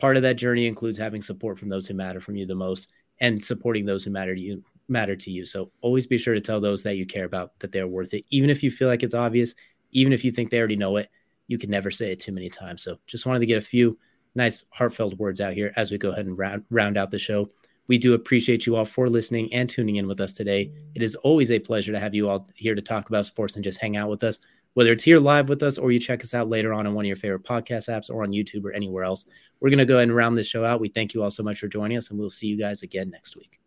Part of that journey includes having support from those who matter from you the most and supporting those who matter to you matter to you. So always be sure to tell those that you care about that they're worth it. Even if you feel like it's obvious, even if you think they already know it, you can never say it too many times. So just wanted to get a few nice heartfelt words out here as we go ahead and round, round out the show. We do appreciate you all for listening and tuning in with us today. It is always a pleasure to have you all here to talk about sports and just hang out with us, whether it's here live with us or you check us out later on in one of your favorite podcast apps or on YouTube or anywhere else. We're going to go ahead and round this show out. We thank you all so much for joining us, and we'll see you guys again next week.